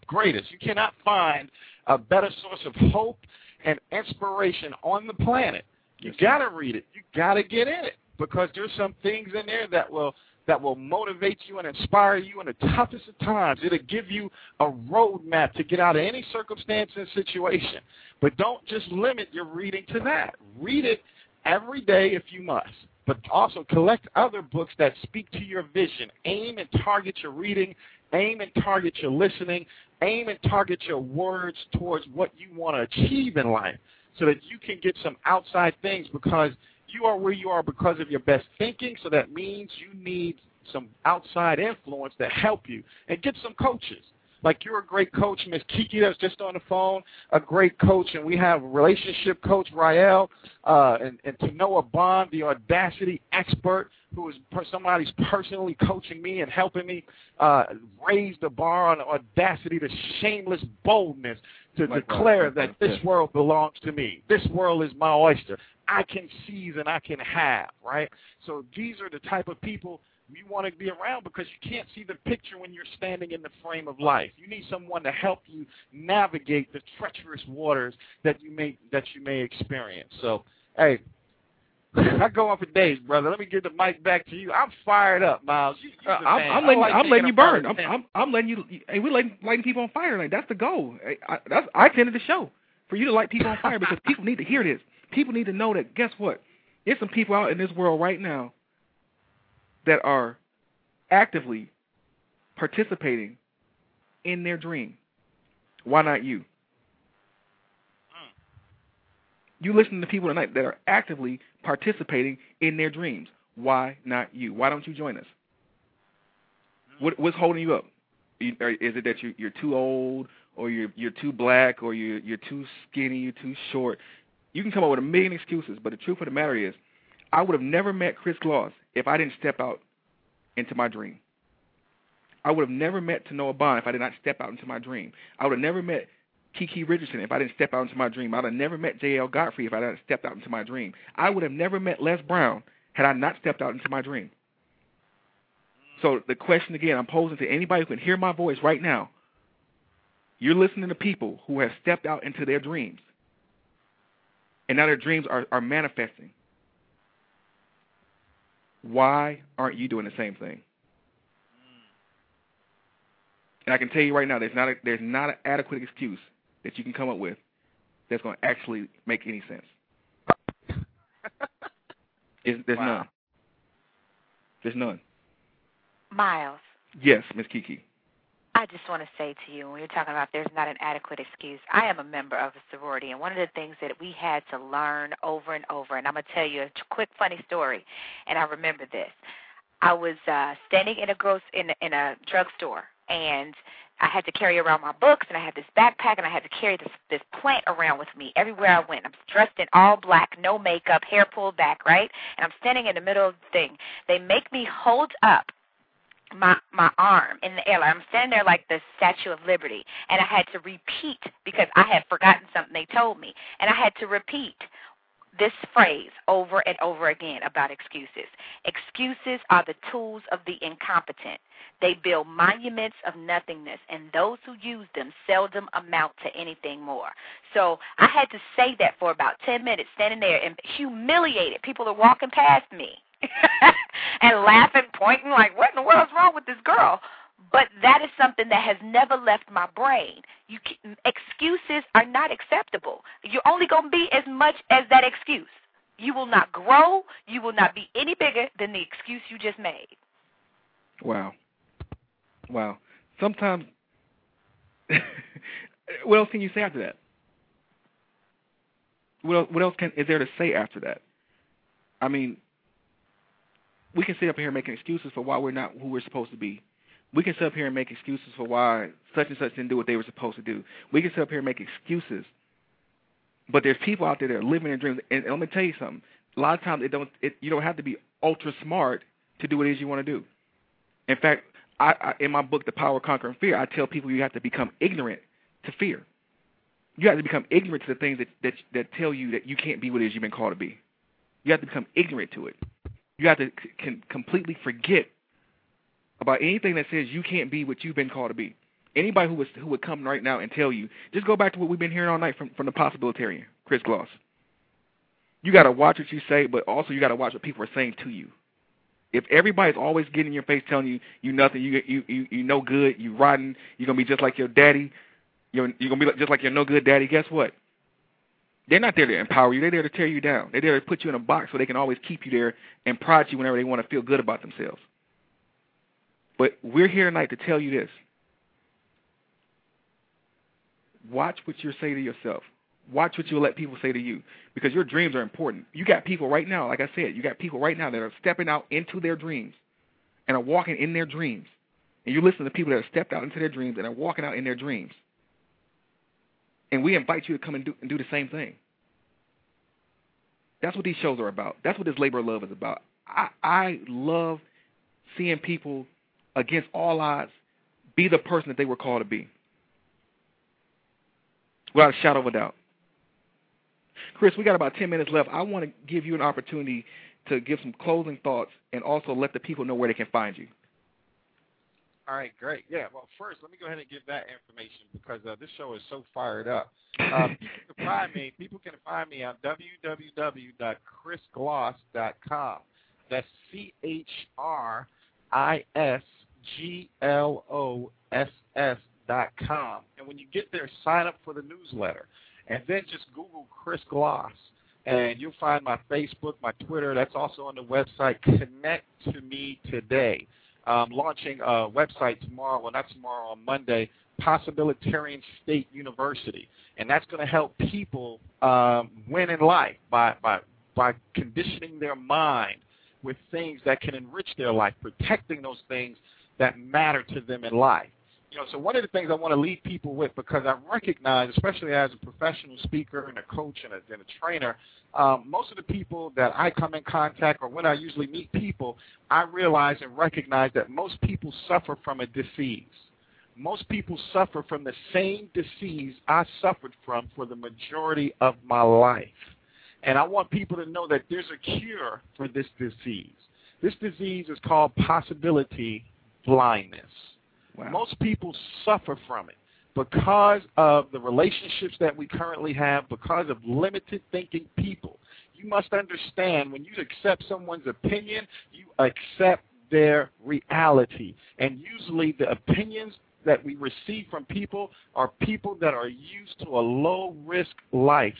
Greatest. You cannot find a better source of hope and inspiration on the planet. You Yes, gotta read it. You gotta get in it because there's some things in there that will that will motivate you and inspire you in the toughest of times. It'll give you a roadmap to get out of any circumstance and situation. But don't just limit your reading to that. Read it every day if you must. But also collect other books that speak to your vision. Aim and target your reading. Aim and target your listening. Aim and target your words towards what you want to achieve in life so that you can get some outside things because you are where you are because of your best thinking. So that means you need some outside influence to help you and get some coaches. Like you're a great coach, Miss Kiki that's just on the phone, a great coach, and we have relationship coach Rael, uh, and, and Tanoa Bond, the audacity expert, who is per- somebody's personally coaching me and helping me uh, raise the bar on audacity, the shameless boldness to Likewise, declare likewise, that this world belongs to me. This world is my oyster. I can seize and I can have, right? So these are the type of people you want to be around because you can't see the picture when you're standing in the frame of life. You need someone to help you navigate the treacherous waters that you may that you may experience. So, hey, I go on for days, brother. Let me give the mic back to you. I'm fired up, Myles. You, Uh, I'm. I'm letting like I'm letting you burn. I'm, I'm I'm letting you. Hey, we're lighting, lighting people on fire. Like that's the goal. I, I, that's I attended the show for you to light people on fire because people need to hear this. People need to know that. Guess what? There's some people out in this world right now that are actively participating in their dream. Why not you? Mm. You listen to people tonight that are actively participating in their dreams. Why not you? Why don't you join us? Mm. What, what's holding you up? Is it that you, you're too old, or you're you're too black, or you're you're too skinny, you're too short? You can come up with a million excuses, but the truth of the matter is, I would have never met Chris Gloss if I didn't step out into my dream. I would have never met Tanoa Bond if I did not step out into my dream. I would have never met Kiki Richardson if I didn't step out into my dream. I would have never met J.L. Godfrey if I hadn't stepped out into my dream. I would have never met Les Brown had I not stepped out into my dream. So the question again I'm posing to anybody who can hear my voice right now, you're listening to people who have stepped out into their dreams. And now their dreams are, are manifesting. Why aren't you doing the same thing? And I can tell you right now, there's not a, there's not an adequate excuse that you can come up with that's going to actually make any sense. Is there's Wow. none. There's none. Myles, Yes, Miss Kiki. I just want to say to you, when you're talking about there's not an adequate excuse, I am a member of a sorority, and one of the things that we had to learn over and over, and I'm going to tell you a quick funny story, and I remember this. I was uh standing in a gross in in a drugstore, and I had to carry around my books, and I had this backpack, and I had to carry this this plant around with me everywhere I went. I'm dressed in all black, no makeup, hair pulled back, right? And I'm standing in the middle of the thing. They make me hold up my my arm in the air. I'm standing there like the Statue of Liberty, and I had to repeat because I had forgotten something they told me, and I had to repeat this phrase over and over again about excuses. Excuses are the tools of the incompetent. They build monuments of nothingness, and those who use them seldom amount to anything more. So I had to say that for about 10 minutes, standing there and humiliated. People are walking past me and laughing, pointing, like, what in the world's wrong with this girl? But that is something that has never left my brain. You can, excuses are not acceptable. You're only going to be as much as that excuse. You will not grow. You will not be any bigger than the excuse you just made. Wow. Wow. Sometimes, what else can you say after that? What else, what else can is there to say after that? I mean, we can sit up here making excuses for why we're not who we're supposed to be. We can sit up here and make excuses for why such and such didn't do what they were supposed to do. We can sit up here and make excuses. But there's people out there that are living their dreams. And, let me tell you something. A lot of times it don't it, you don't have to be ultra smart to do what it is you want to do. In fact, I, I in my book The Power of Conquering Fear, I tell people you have to become ignorant to fear. You have to become ignorant to the things that that that tell you that you can't be what it is you've been called to be. You have to become ignorant to it. You have to c- completely forget about anything that says you can't be what you've been called to be. Anybody who was who would come right now and tell you, just go back to what we've been hearing all night from from the possibilitarian, Chris Gloss. You got to watch what you say, but also you got to watch what people are saying to you. If everybody's always getting in your face telling you you nothing, you you you you no good, you rotten, you're gonna be just like your daddy, you're you're gonna be just like your no good daddy. Guess what? They're not there to empower you. They're there to tear you down. They're there to put you in a box so they can always keep you there and prod you whenever they want to feel good about themselves. But we're here tonight to tell you this. Watch what you say to yourself. Watch what you let people say to you because your dreams are important. You got people right now, like I said, you got people right now that are stepping out into their dreams and are walking in their dreams. and you listen to people that have stepped out into their dreams and are walking out in their dreams. And we invite you to come and do and do the same thing. That's what these shows are about. That's what this labor of love is about. I I love seeing people against all odds be the person that they were called to be. Without a shadow of a doubt. Chris, we got about 10 minutes left. I want to give you an opportunity to give some closing thoughts and also let the people know where they can find you. All right, great. Yeah, well, first, let me go ahead and give that information because uh, this show is so fired up. Uh, people can find me. People can find me on www.chrisgloss.com. That's C H R I S G L O S S dot com. And when you get there, sign up for the newsletter, and then just Google Chris Gloss, and you'll find my Facebook, my Twitter. That's also on the website. Connect to me today. Um, launching a website tomorrow, well, not tomorrow, on Monday, Possibilitarian State University, and that's going to help people um, win in life by by by conditioning their mind with things that can enrich their life, protecting those things that matter to them in life. You know, so one of the things I want to leave people with, because I recognize, especially as a professional speaker and a coach and a, and a trainer, um, most of the people that I come in contact or when I usually meet people, I realize and recognize that most people suffer from a disease. Most people suffer from the same disease I suffered from for the majority of my life. And I want people to know that there's a cure for this disease. This disease is called possibility blindness. Wow. Most people suffer from it because of the relationships that we currently have, because of limited thinking people. You must understand when you accept someone's opinion, you accept their reality. And usually the opinions that we receive from people are people that are used to a low risk life.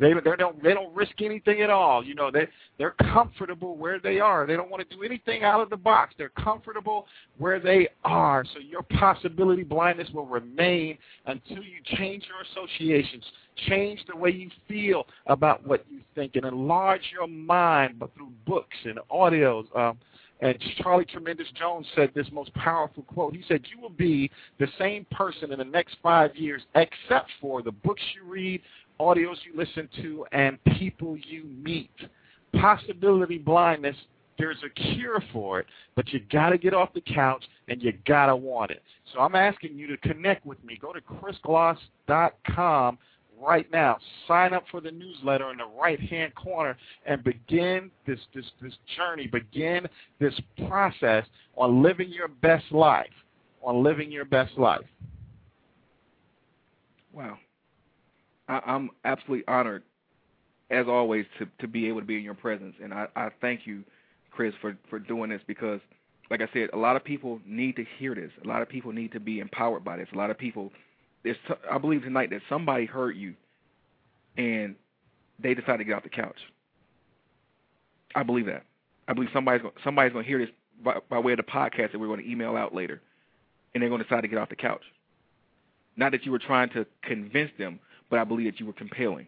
They they don't they don't risk anything at all. You know they they're comfortable where they are. They don't want to do anything out of the box. They're comfortable where they are. So your possibility blindness will remain until you change your associations, change the way you feel about what you think, and enlarge your mind, but through books and audios. Um, and Charlie Tremendous Jones said this most powerful quote. He said, You will be the same person in the next five years, except for the books you read, audios you listen to, and people you meet. Possibility blindness, there's a cure for it, but you got to get off the couch and you got to want it. So I'm asking you to connect with me. Go to chrisgloss.com right now. Sign up for the newsletter in the right hand corner and begin this, this, this journey, begin this process on living your best life. On living your best life. Wow. I, I'm absolutely honored, as always, to, to be able to be in your presence. And I, I thank you, Chris, for, for doing this because, like I said, a lot of people need to hear this. A lot of people need to be empowered by this. A lot of people, there's, I believe tonight that somebody heard you and they decided to get off the couch. I believe that. I believe somebody's going, somebody's going to hear this by, by way of the podcast that we're going to email out later, and they're going to decide to get off the couch. Not that you were trying to convince them, but I believe that you were compelling,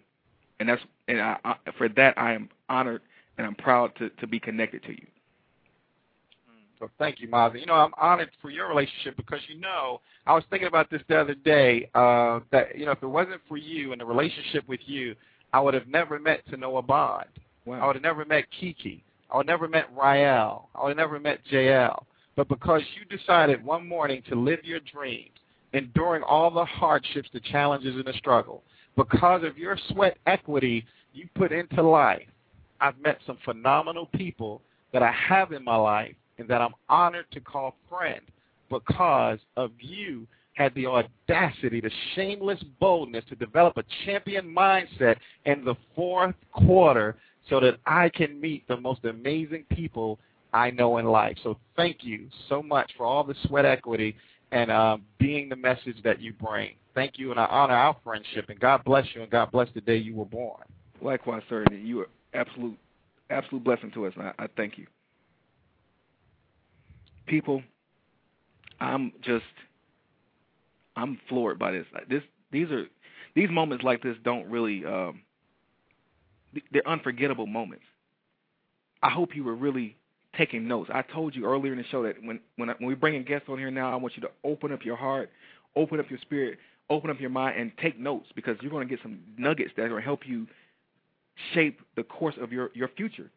and that's and I, I, for that I am honored and I'm proud to to be connected to you. So thank you, Myles. You know, I'm honored for your relationship because you know I was thinking about this the other day. Uh, that you know, if it wasn't for you and the relationship with you, I would have never met Tanoa Bond. Wow. I would have never met Kiki. I would have never met Rael. I would have never met JL. But because you decided one morning to live your dreams, enduring all the hardships, the challenges, and the struggle, because of your sweat equity you put into life, I've met some phenomenal people that I have in my life and that I'm honored to call friend because of you had the audacity, the shameless boldness to develop a champion mindset in the fourth quarter so that I can meet the most amazing people I know in life. So thank you so much for all the sweat equity and uh, being the message that you bring. Thank you, and I honor our friendship. And God bless you, and God bless the day you were born. Likewise, sir. You are absolute, absolute blessing to us, and I, I thank you. People, I'm just, I'm floored by this. This, these are, these moments like this don't really, um, they're unforgettable moments. I hope you were really taking notes. I told you earlier in the show that when when, when we bring in guests on here now, I want you to open up your heart, open up your spirit, open up your mind, and take notes because you're going to get some nuggets that are going to help you shape the course of your your future.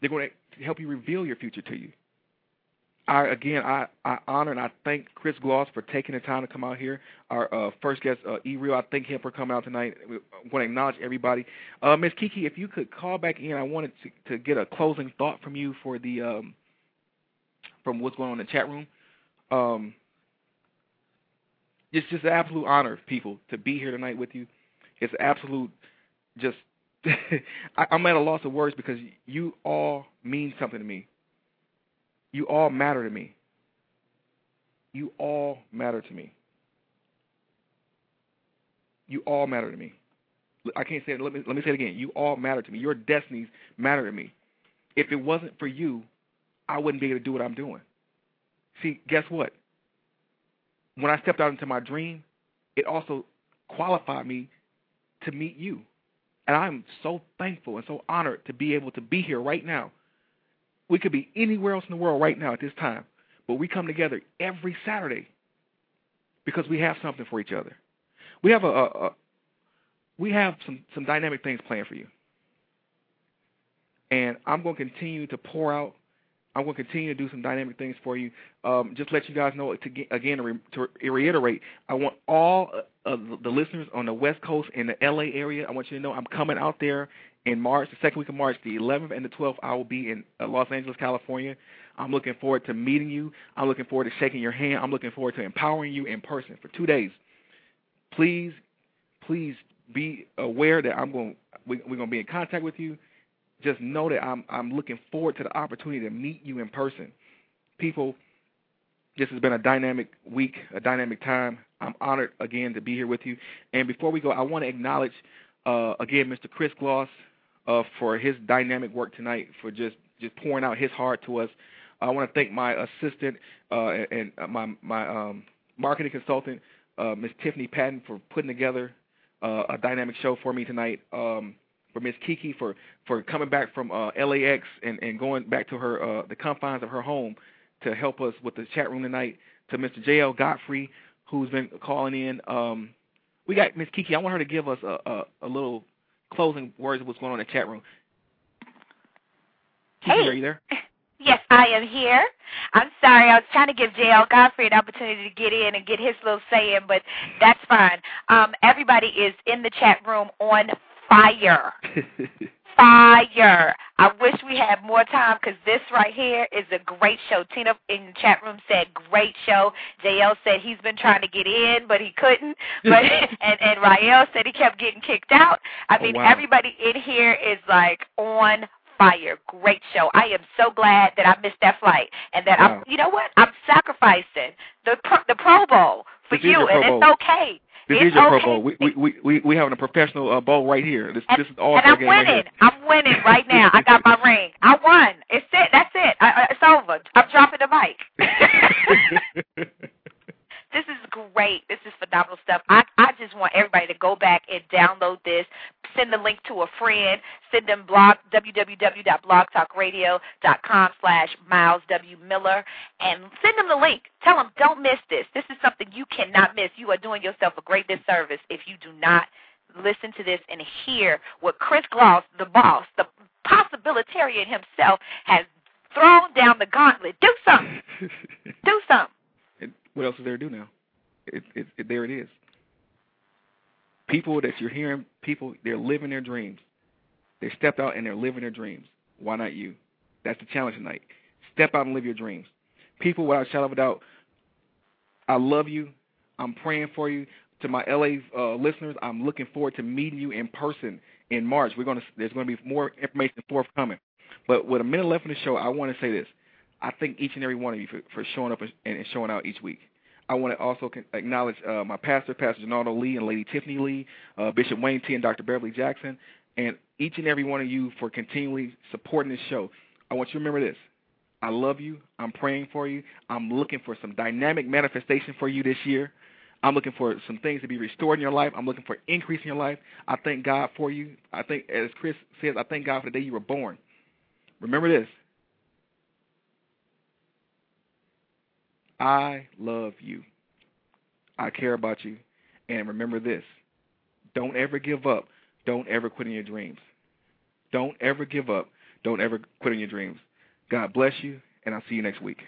They're going to help you reveal your future to you. I again, I, I honor and I thank Chris Gloss for taking the time to come out here. Our uh, first guest, uh, E Real, I thank him for coming out tonight. I want to acknowledge everybody. Uh, Miss Kiki, if you could call back in, I wanted to, to get a closing thought from you for the um, from what's going on in the chat room. Um, it's just an absolute honor, people, to be here tonight with you. It's absolute, just I, I'm at a loss of words because you all mean something to me. You all matter to me. You all matter to me. You all matter to me. I can't say it. Let me let me say it again. You all matter to me. Your destinies matter to me. If it wasn't for you, I wouldn't be able to do what I'm doing. See, guess what? When I stepped out into my dream, it also qualified me to meet you. And I'm so thankful and so honored to be able to be here right now we could be anywhere else in the world right now at this time, but we come together every Saturday because we have something for each other. We have a, a, a we have some some dynamic things planned for you, and I'm going to continue to pour out. I'm going to continue to do some dynamic things for you. Um, just let you guys know to get, again to, re, to reiterate. I want all of the listeners on the West Coast and the LA area. I want you to know I'm coming out there in March, the second week of March, the 11th and the 12th, I will be in uh, Los Angeles, California. I'm looking forward to meeting you. I'm looking forward to shaking your hand. I'm looking forward to empowering you in person for two days. Please, please be aware that I'm going. We, we're going to be in contact with you. Just know that I'm I'm looking forward to the opportunity to meet you in person. People, this has been a dynamic week, a dynamic time. I'm honored again to be here with you. And before we go, I want to acknowledge uh, again Mr. Chris Gloss uh, for his dynamic work tonight, for just just pouring out his heart to us. I want to thank my assistant uh, and my my um, marketing consultant, uh, Miss Tiffany Patton, for putting together uh, a dynamic show for me tonight. Um, for Miss Kiki for for coming back from uh, LAX and and going back to her uh, the confines of her home to help us with the chat room tonight. To Mr. J.L. Godfrey, who's been calling in. Um, we got Miss Kiki. I want her to give us a, a, a little closing words of what's going on in the chat room. Hey. are you there? Yes, I am here. I'm sorry, I was trying to give J.L. Godfrey an opportunity to get in and get his little say in, but that's fine. Um, everybody is in the chat room on fire. fire. I wish we had more time because this right here is a great show. Tina in the chat room said great show. JL said he's been trying to get in but he couldn't. But and and Rael said he kept getting kicked out. I Oh, mean wow. everybody in here is like on fire. Great show. I am so glad that I missed that flight and that Wow. I'm you know what? I'm sacrificing the pro, the Pro Bowl for you and it's okay. This it's is your okay. Pro Bowl. We we we we having a professional uh, bowl right here. This And, this is all and I'm game right winning. here. I'm winning right now. I got my ring. I won. It's it. That's it. I, I, it's over. I'm dropping the mic. this is great. This is phenomenal stuff. I I just want everybody to go back and download this. Send the link to a friend. Send them blog www.blogtalkradio.com slash Myles W Miller and send them the link. Tell them don't miss this. This is something you cannot miss. You are doing yourself a great disservice if you do not listen to this and hear what Chris Gloss, the boss, the possibilitarian himself, has thrown down the gauntlet. Do something. Do something. What else is there to do now? It, it, it, there it is. People that you're hearing, people they're living their dreams. They stepped out and they're living their dreams. Why not you? That's the challenge tonight. Step out and live your dreams. People, without a shadow of a doubt, I love you. I'm praying for you. To my LA uh, listeners, I'm looking forward to meeting you in person in March. We're gonna there's going to be more information forthcoming. But with a minute left in the show, I want to say this. I thank each and every one of you for, for showing up and, and showing out each week. I want to also acknowledge uh, my pastor, Pastor Donaldo Lee and Lady Tiffany Lee, uh, Bishop Wayne T. and Dr. Beverly Jackson, and each and every one of you for continually supporting this show. I want you to remember this. I love you. I'm praying for you. I'm looking for some dynamic manifestation for you this year. I'm looking for some things to be restored in your life. I'm looking for increase in your life. I thank God for you. I think, as Chris says, I thank God for the day you were born. Remember this. I love you. I care about you. And remember this don't ever give up. Don't ever quit in your dreams. Don't ever give up. Don't ever quit in your dreams. God bless you, and I'll see you next week.